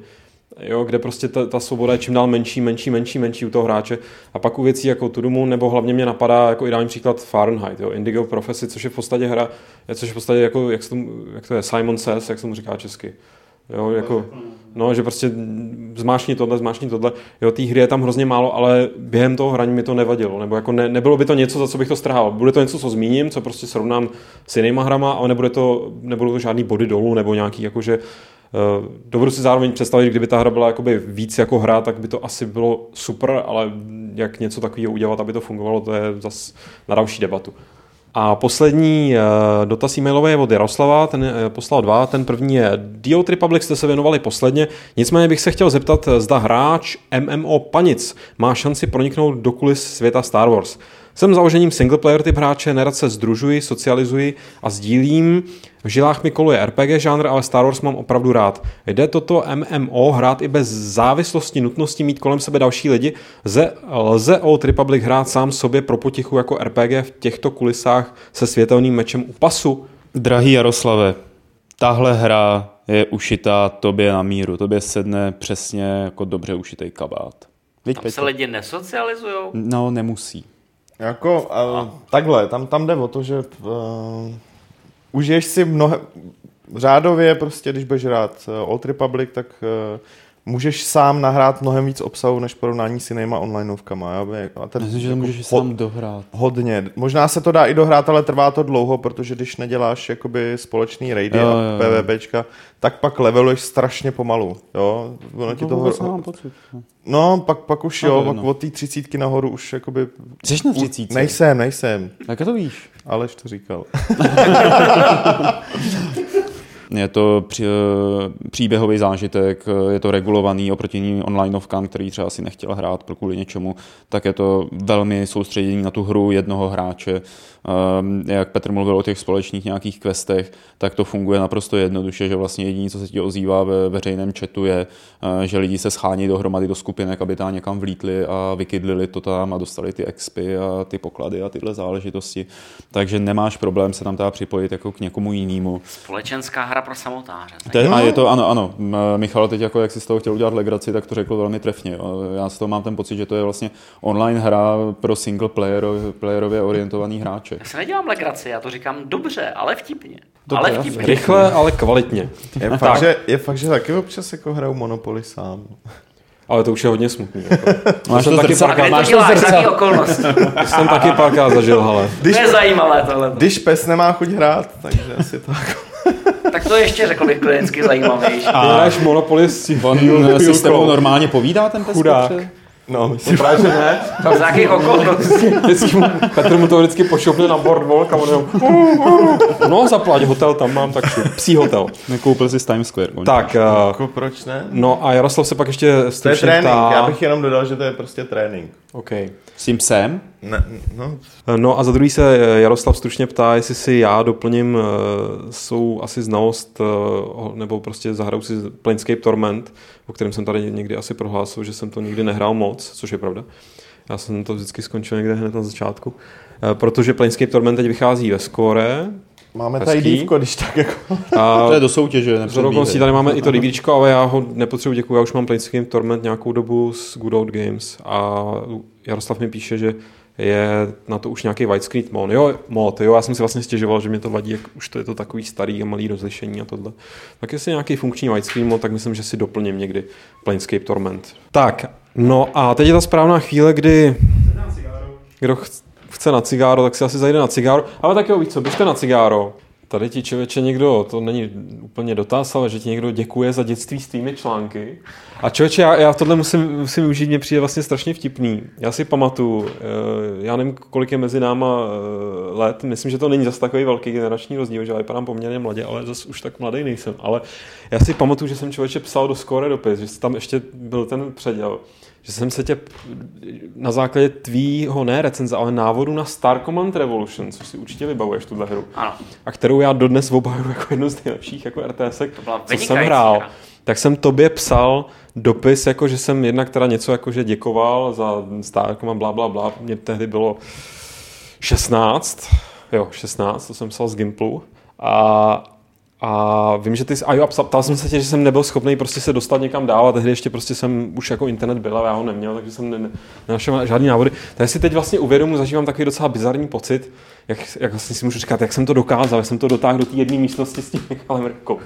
jo, kde prostě ta, ta svoboda je čím dál menší, menší, menší, menší u toho hráče. A pak u věcí jako Tudumu, nebo hlavně mě napadá jako ideální příklad Fahrenheit, jo, Indigo Prophecy, což je v podstatě hra, což je v podstatě jako, jak, to, jak to je, Simon Says, jak se mu říká česky. Jo, jako, no, že prostě zmášní tohle, zmášní tohle. Jo, té hry je tam hrozně málo, ale během toho hraní mi to nevadilo. Nebo jako ne, nebylo by to něco, za co bych to strhal. Bude to něco, co zmíním, co prostě srovnám s jinýma hrama, ale nebude to, nebudou to žádný body dolů, nebo nějaký jakože dovedu si zároveň představit, kdyby ta hra byla jakoby víc jako hra, tak by to asi bylo super, ale jak něco takového udělat, aby to fungovalo, to je zase na další debatu. A poslední uh, dotaz e-mailový je od Jaroslava, ten uh, poslal dva, ten první je Dio Republic jste se věnovali posledně, nicméně bych se chtěl zeptat, zda hráč MMO Panic má šanci proniknout do kulis světa Star Wars. Jsem založením single player typ hráče, nerad se združuji, socializuji a sdílím. V žilách mi koluje RPG žánr, ale Star Wars mám opravdu rád. Jde toto MMO hrát i bez závislosti nutnosti mít kolem sebe další lidi? Lze, lze Old Republic hrát sám sobě pro potichu jako RPG v těchto kulisách se světelným mečem u pasu? Drahý Jaroslave, tahle hra je ušitá tobě na míru. Tobě sedne přesně jako dobře ušitý kabát. Tam se lidi nesocializují? No, nemusí. Jako, uh, takhle, tam, tam jde o to, že uh, užiješ si mnoho, řádově prostě, když budeš hrát uh, Old Republic, tak uh, můžeš sám nahrát mnohem víc obsahu než porovnání s jinýma onlineovkama. Já by, a ten, Myslím, že to jako můžeš hod, sám dohrát. Hodně. Možná se to dá i dohrát, ale trvá to dlouho, protože když neděláš jakoby společný raidy jo, a PvPčka, tak pak leveluješ strašně pomalu. Jo? Ono ti to vůbec nemám pocit. No, pak, pak už jo, pak od té třicítky nahoru už jakoby... Jsi na třicítce? Nejsem, nejsem. Jak to víš? Aleš to říkal. Je to při, eh, příběhový zážitek, eh, je to regulovaný oproti onlineovkám, který třeba si nechtěl hrát pro kvůli něčemu, tak je to velmi soustředění na tu hru jednoho hráče. Ehm, jak Petr mluvil o těch společných nějakých questech, tak to funguje naprosto jednoduše, že vlastně jediné, co se ti ozývá ve veřejném chatu je, eh, že lidi se schání dohromady do skupinek, aby tam někam vlítli a vykydlili to tam a dostali ty expy a ty poklady a tyhle záležitosti. Takže nemáš problém se tam teda připojit jako k někomu jinému. Společenská hra pro samotáře. Je, a je to, ano, ano. Michal teď jako, jak si z toho chtěl udělat legraci, tak to řekl velmi trefně. Já z toho mám ten pocit, že to je vlastně online hra pro single player, playerově orientovaný hráče. Já se nedělám legraci, já to říkám dobře, ale vtipně. Dobře, ale vtipně. Rychle, ale kvalitně. Je fakt, že, je fakt, že taky občas jako hraju Monopoly sám. Ale to už je hodně smutný. Jako. Máš to taky párkrát, máš to zrcadlo. okolnost. jsem taky párkrát zažil, ale. Když, to je zajímavé tohle. Když pes nemá chuť hrát, takže asi tak. tak to ještě řekl bych klientský zajímavější. A hraješ Monopoly s On si s tebou normálně povídá ten pes? Chudák. No, myslím, právě, že ne. Tam z jakých okolností. Petr mu to vždycky pošopne na boardwalk a on jenom, no zaplať hotel, tam mám tak psí hotel. Nekoupil si z Times Square. Tak, uh, proč ne? No a Jaroslav se pak ještě To je trénink, ta... já bych jenom dodal, že to je prostě trénink. OK. S tím psem? Ne, no. no a za druhý se Jaroslav stručně ptá, jestli si já doplním jsou asi znalost nebo prostě zahraju si Planescape Torment, o kterém jsem tady někdy asi prohlásil, že jsem to nikdy nehrál moc, což je pravda. Já jsem to vždycky skončil někde hned na začátku. Protože Planescape Torment teď vychází ve skóre, Máme tady dívko, když tak jako... A to je do soutěže, Z okolností tady máme i to dívčko, ale já ho nepotřebuji, děkuji, já už mám Planescape Torment nějakou dobu s Good Old Games a Jaroslav mi píše, že je na to už nějaký widescreen mod. Jo, mod, jo, já jsem si vlastně stěžoval, že mě to vadí, jak už to je to takový starý a malý rozlišení a tohle. Tak jestli nějaký funkční widescreen mod, tak myslím, že si doplním někdy Planescape Torment. Tak, no a teď je ta správná chvíle, kdy... Kdo chce na cigáro, tak si asi zajde na cigáro. Ale tak jo, víš co, běžte na cigáro. Tady ti člověče někdo, to není úplně dotaz, ale že ti někdo děkuje za dětství s tvými články. A člověče, já, já tohle musím, musím využít, mě přijde vlastně strašně vtipný. Já si pamatuju, eh, já nevím, kolik je mezi náma eh, let, myslím, že to není zase takový velký generační rozdíl, že já vypadám poměrně mladě, ale zase už tak mladý nejsem. Ale já si pamatuju, že jsem člověče psal do Score dopis, že tam ještě byl ten předěl že jsem se tě na základě tvýho, ne recenze, ale návodu na Star Command Revolution, co si určitě vybavuješ tuhle hru. Ano. A kterou já dodnes obhajuji jako jednu z nejlepších jako RTS, co jsem hrál. Hra. Tak jsem tobě psal dopis, jako že jsem jednak teda něco jako že děkoval za Star Command bla bla bla. Mně tehdy bylo 16, jo 16, to jsem psal z Gimplu. A a vím, že ty jsi, a jo, ptal jsem se tě, že jsem nebyl schopný prostě se dostat někam dál a tehdy ještě prostě jsem už jako internet byl a já ho neměl, takže jsem ne, ne, nenašel žádný návody. Takže si teď vlastně uvědomu, zažívám takový docela bizarní pocit, jak, jak vlastně si můžu říkat, jak jsem to dokázal, jak jsem to dotáhl do té jedné místnosti s tím Michalem Rkou,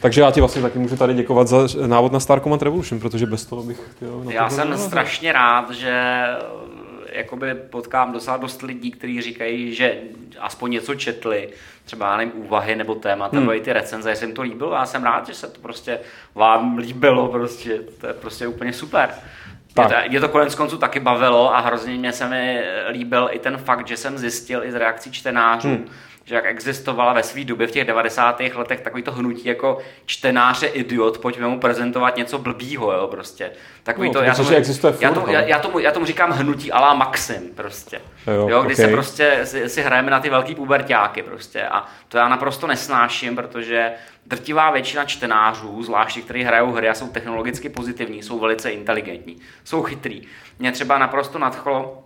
Takže já ti vlastně taky můžu tady děkovat za návod na Star Command Revolution, protože bez toho bych... Tyjo, já jsem strašně rád, že jakoby potkám docela dost lidí, kteří říkají, že aspoň něco četli, třeba já nevím, úvahy nebo témata, hmm. nebo i ty recenze, jestli jim to líbilo, já jsem rád, že se to prostě vám líbilo, prostě, to je prostě úplně super. Mě to, mě to konec konců taky bavilo a hrozně mě se mi líbil i ten fakt, že jsem zjistil i z reakcí čtenářů, hmm že jak existovala ve své době v těch 90. letech takový to hnutí jako čtenáře idiot, pojďme mu prezentovat něco blbýho, jo, prostě. Takový no, to, já tomu, existuje já, to, já, já, tomu, já tomu říkám hnutí alá Maxim, prostě. Jo, jo kdy okay. se prostě si, si, hrajeme na ty velký pubertáky, prostě. A to já naprosto nesnáším, protože drtivá většina čtenářů, zvláště kteří hrajou hry a jsou technologicky pozitivní, jsou velice inteligentní, jsou chytrý. Mě třeba naprosto nadchlo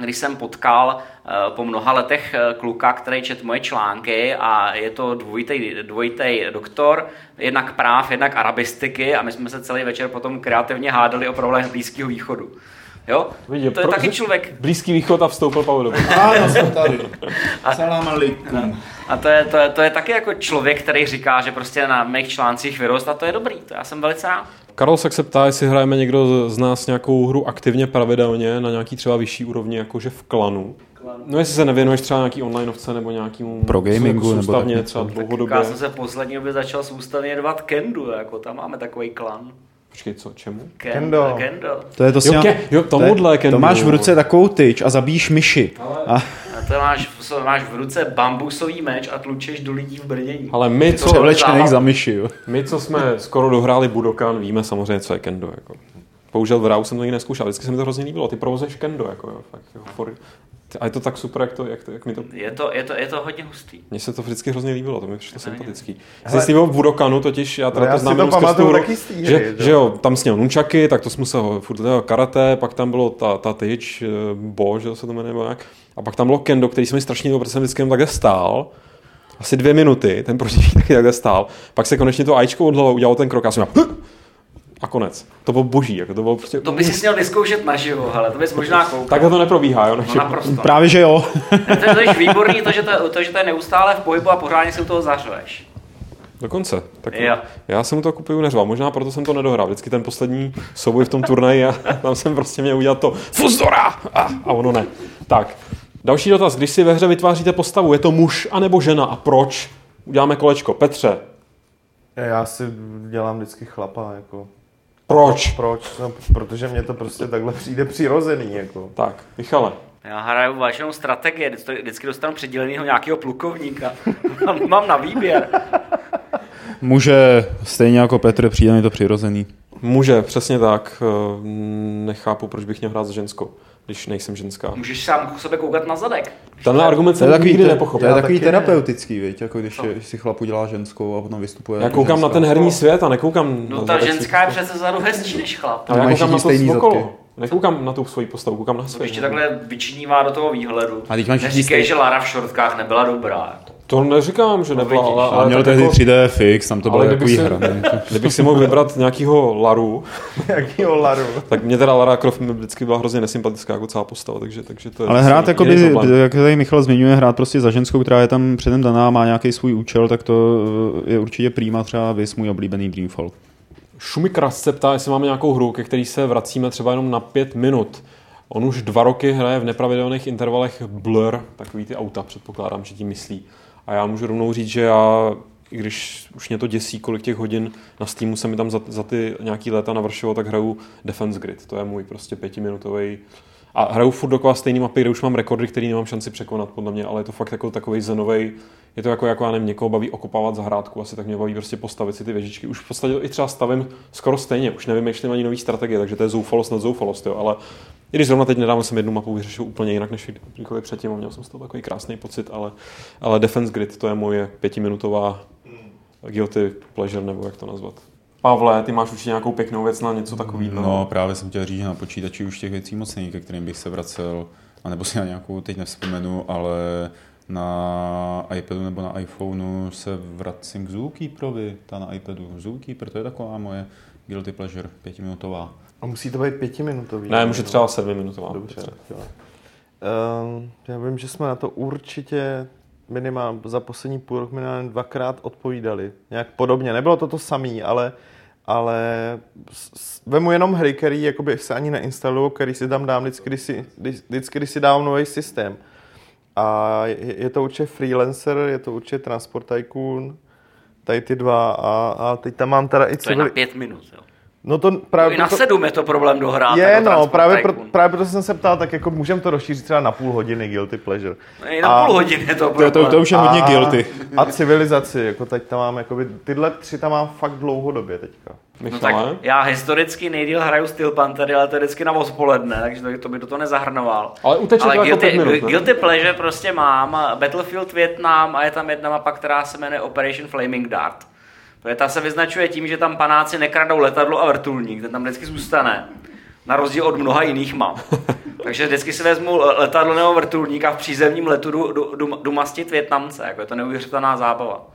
když jsem potkal eh, po mnoha letech eh, kluka, který čet moje články a je to dvojitý, dvojitý doktor, jednak práv, jednak arabistiky a my jsme se celý večer potom kreativně hádali o problémech Blízkého východu. Jo? Vidím, to je pro- taky člověk. Blízký východ a vstoupil Pavel do Ano, jsem tady. Salam alaikum. A to je, to, je, to je taky jako člověk, který říká, že prostě na mých článcích vyrost a to je dobrý. To já jsem velice rád. Karol se ptá, jestli hrajeme někdo z nás nějakou hru aktivně pravidelně na nějaký třeba vyšší úrovni, jakože v klanu. No jestli se nevěnuješ třeba nějaký onlineovce nebo nějakému Pro gamingu nebo tak třeba něco. dlouhodobě. Já jsem se poslední době začal soustavně dvat Kendu, jako tam máme takový klan. Počkej, co, čemu? Ken, Kendo. Kendo. To je to Jo, ke- jo, tomuhle to, Kendu. to máš v ruce takovou tyč a zabíjíš myši. A A to máš, v- máš v ruce bambusový meč a tlučeš do lidí v brnění. Ale my, To co, převlečených za myši, jo. my, co jsme skoro dohráli Budokan, víme samozřejmě, co je kendo. Jako. Bohužel v RAU jsem to nikdy neskoušel, vždycky se mi to hrozně líbilo. Ty provozuješ kendo, jako, jo, fakt, jo, for, a je to tak super, jak, to, jak, to, jak mi to Je to, je, to, je to hodně hustý. Mně se to vždycky hrozně líbilo, to mi přišlo sympatický. Jsi slíbil v Budokanu, totiž já teda No já to si znám to jenom skrz pamatuju taky z hry, že, že že jo, tam sněl nunčaky, tak to jsme se ho furt karate, pak tam bylo ta, ta tyč, eh, bo, že se to jmenuje nebo jak, a pak tam bylo kendo, který se mi strašně líbil, protože jsem vždycky jenom takhle stál, asi dvě minuty, ten protivník taky takhle stál, pak se konečně to Ačko odhlo udělalo ten krok a jsem měl, a konec. To bylo boží, jako to bylo prostě... To by si měl vyzkoušet naživo, ale to bys možná koukal. Takhle to neprobíhá, jo, No naše... naprosto. Právě, že jo. To je totiž výborný, to že to, to, že to je neustále v pohybu a pořádně si u toho zařveš. Dokonce. Tak Jo. Já jsem mu to kupuju neřval, možná proto jsem to nedohrál. Vždycky ten poslední souboj v tom turnaji a tam jsem prostě měl udělat to Fuzdora! A, a ono ne. Tak, další dotaz. Když si ve hře vytváříte postavu, je to muž anebo žena a proč? Uděláme kolečko. Petře, Já si dělám vždycky chlapa, jako. Proč? Proč? No, protože mě to prostě takhle přijde přirozený, jako. Tak, Michale. Já hraju vašenou strategii, vždycky- dostanu přidělenýho nějakého plukovníka. mám, mám na výběr. Může stejně jako Petr, přijde mi to přirozený. Může, přesně tak. Eh, Nechápu, proč bych měl hrát za ženskou, když nejsem ženská. Můžeš sám k sobě koukat na zadek. Tenhle argument To jsem je takový, nikdy to, to nepochopil. je takový terapeutický, viď? jako když, je, když si chlap udělá ženskou a potom vystupuje Já jako koukám na ženská. ten herní svět a nekoukám No na ta zadek ženská je přece zadu hezčí než chlap. Ale já koukám na to stejný okolo. Nekoukám na tu svoji postavu, koukám na své. Ještě takhle vyčinívá do toho výhledu. A teď máš Neříkej, že Lara v šortkách nebyla dobrá. To neříkám, že nebyla, vidíš. ale, Ale ale měl tehdy jako, 3D fix, tam to bylo takový kdybych hra. kdybych si mohl vybrat nějakýho Laru, Jakýho laru. tak mě teda Lara Croft vždycky byla hrozně nesympatická jako celá postava, takže, takže to je Ale hrát, jako by, jak tady Michal zmiňuje, hrát prostě za ženskou, která je tam předem daná, má nějaký svůj účel, tak to eh, je určitě prýma třeba vys můj oblíbený Dreamfall. Šumikras se ptá, jestli máme nějakou hru, ke který se vracíme třeba jenom na pět minut. On už dva roky hraje v nepravidelných intervalech Blur, takový ty auta, předpokládám, že tím myslí. A já můžu rovnou říct, že já, i když už mě to děsí, kolik těch hodin na Steamu se mi tam za, za ty nějaký léta navršilo, tak hraju Defense Grid. To je můj prostě pětiminutový a hraju furt dokola stejný mapy, kde už mám rekordy, který nemám šanci překonat, podle mě, ale je to fakt jako takový zenový. Je to jako, jako já nevím, někoho baví okopávat zahrádku, asi tak mě baví prostě postavit si ty věžičky. Už v podstatě i třeba stavím skoro stejně, už nevymýšlím ani nový strategie, takže to je zoufalost nad zoufalost, jo. ale i když zrovna teď nedávno jsem jednu mapu vyřešil úplně jinak než kdykoliv předtím a měl jsem z toho takový krásný pocit, ale, ale Defense Grid to je moje pětiminutová guilty pleasure, nebo jak to nazvat. Pavle, ty máš určitě nějakou pěknou věc na něco takového. No, právě jsem chtěl říct, že na počítači už těch věcí moc není, ke kterým bych se vracel, anebo si na nějakou teď nevzpomenu, ale na iPadu nebo na iPhoneu se vracím k Zookeeperovi, ta na iPadu. Zookeeper, to je taková moje guilty pleasure, pětiminutová. A musí to být pětiminutový. Ne, může třeba sedmiminutová. Dobře. Um, já vím, že jsme na to určitě minimálně za poslední půl rok minimálně dvakrát odpovídali. Nějak podobně. Nebylo to to samý, ale, ale s- s- vemu jenom hry, který jakoby se ani neinstalují, který si tam dám vždycky, když si, vždycky, když si dám nový systém. A je, je to určitě Freelancer, je to určitě Transport Tycoon, tady ty dva a, a teď tam mám teda i To je na pět minut, jo. No to To právě I na proto- sedm je to problém dohrát. je, jako no, právě, pro, právě proto jsem se ptal, tak jako můžeme to rozšířit třeba na půl hodiny Guilty Pleasure. I na A- půl hodiny je to To, problém. to, to už je hodně guilty. A civilizaci, jako teď tam mám, jakoby, tyhle tři tam mám fakt dlouhodobě teďka. No tak já historicky nejdíl hraju Steel Panthery, ale to je vždycky na odpoledne, takže to, to by do toho nezahrnoval. Ale uteče ale to jako guilty, pět minut, ne? guilty Pleasure prostě mám, Battlefield Vietnam a je tam jedna mapa, která se jmenuje Operation Flaming Dart. Protože ta se vyznačuje tím, že tam panáci nekradou letadlo a vrtulník, ten tam vždycky zůstane. Na rozdíl od mnoha jiných map. Takže vždycky si vezmu letadlo nebo vrtulník a v přízemním letu jdu, jdu, jdu, jdu mastit Větnamce. Jako je to neuvěřitelná zábava.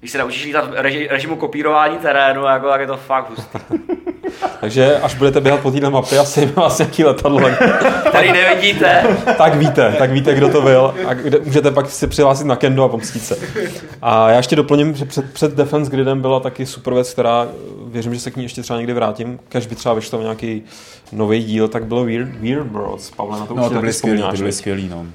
Když se naučíš lítat v reži, režimu kopírování terénu, jako, tak je to fakt hustý. Takže až budete běhat po téhle mapě, asi vás nějaký letadlo. Tady nevidíte. tak víte, tak víte, kdo to byl. A kde, můžete pak si přihlásit na Kendo a pomstít se. A já ještě doplním, že před, před Defense Gridem byla taky super věc, která věřím, že se k ní ještě třeba někdy vrátím. Když by třeba vyšlo nějaký nový díl, tak bylo Weird, Weird Worlds. Pavle, na to no, to byly skvělý, to byly skvělý, no.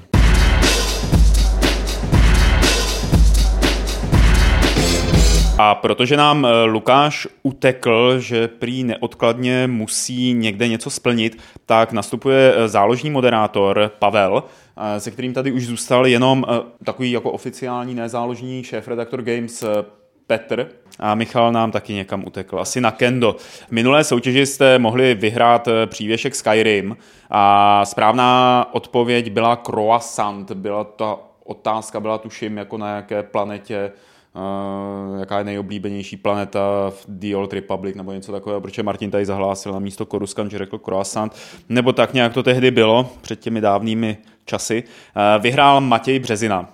A protože nám eh, Lukáš utekl, že prý neodkladně musí někde něco splnit, tak nastupuje eh, záložní moderátor Pavel, eh, se kterým tady už zůstal jenom takový jako oficiální nezáložní šéf-redaktor Games Petr a Michal nám taky někam utekl, asi na Kendo. V minulé soutěži jste mohli vyhrát přívěšek Skyrim a správná odpověď byla croissant. Byla ta otázka, byla tuším jako na jaké planetě Jaká je nejoblíbenější planeta v The Old Republic nebo něco takového, protože Martin tady zahlásil na místo Koruskan, že řekl croissant, nebo tak nějak to tehdy bylo před těmi dávnými časy. Uh, vyhrál Matěj Březina.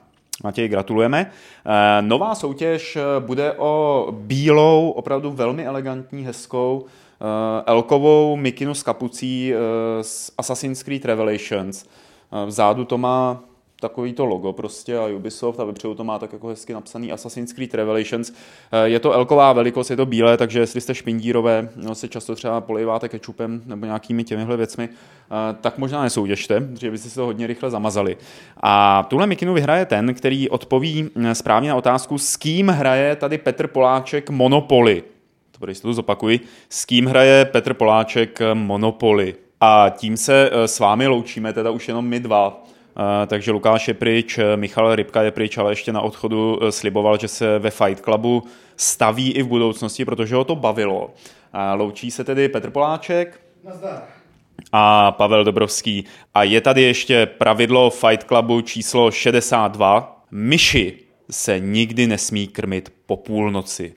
Matěj, gratulujeme. Uh, nová soutěž bude o bílou, opravdu velmi elegantní, hezkou elkovou mikinu s kapucí z Assassin's Creed Revelations. Vzadu to má takový to logo prostě a Ubisoft a vepředu to má tak jako hezky napsaný Assassin's Creed Revelations. Eh, je to elková velikost, je to bílé, takže jestli jste špindírové, no, se často třeba polejváte kečupem nebo nějakými těmihle věcmi, eh, tak možná nesouděžte, protože byste si to hodně rychle zamazali. A tuhle mikinu vyhraje ten, který odpoví hm, správně na otázku, s kým hraje tady Petr Poláček Monopoly. To pro jistotu zopakuji. S kým hraje Petr Poláček Monopoly. A tím se eh, s vámi loučíme, teda už jenom my dva takže Lukáš je pryč, Michal Rybka je pryč, ale ještě na odchodu e, sliboval, že se ve Fight Clubu staví i v budoucnosti, protože ho to bavilo. Loučí se tedy Petr Poláček. Nazdar. A Pavel Dobrovský. A je tady ještě pravidlo Fight Clubu číslo 62. Myši se nikdy nesmí krmit po půlnoci.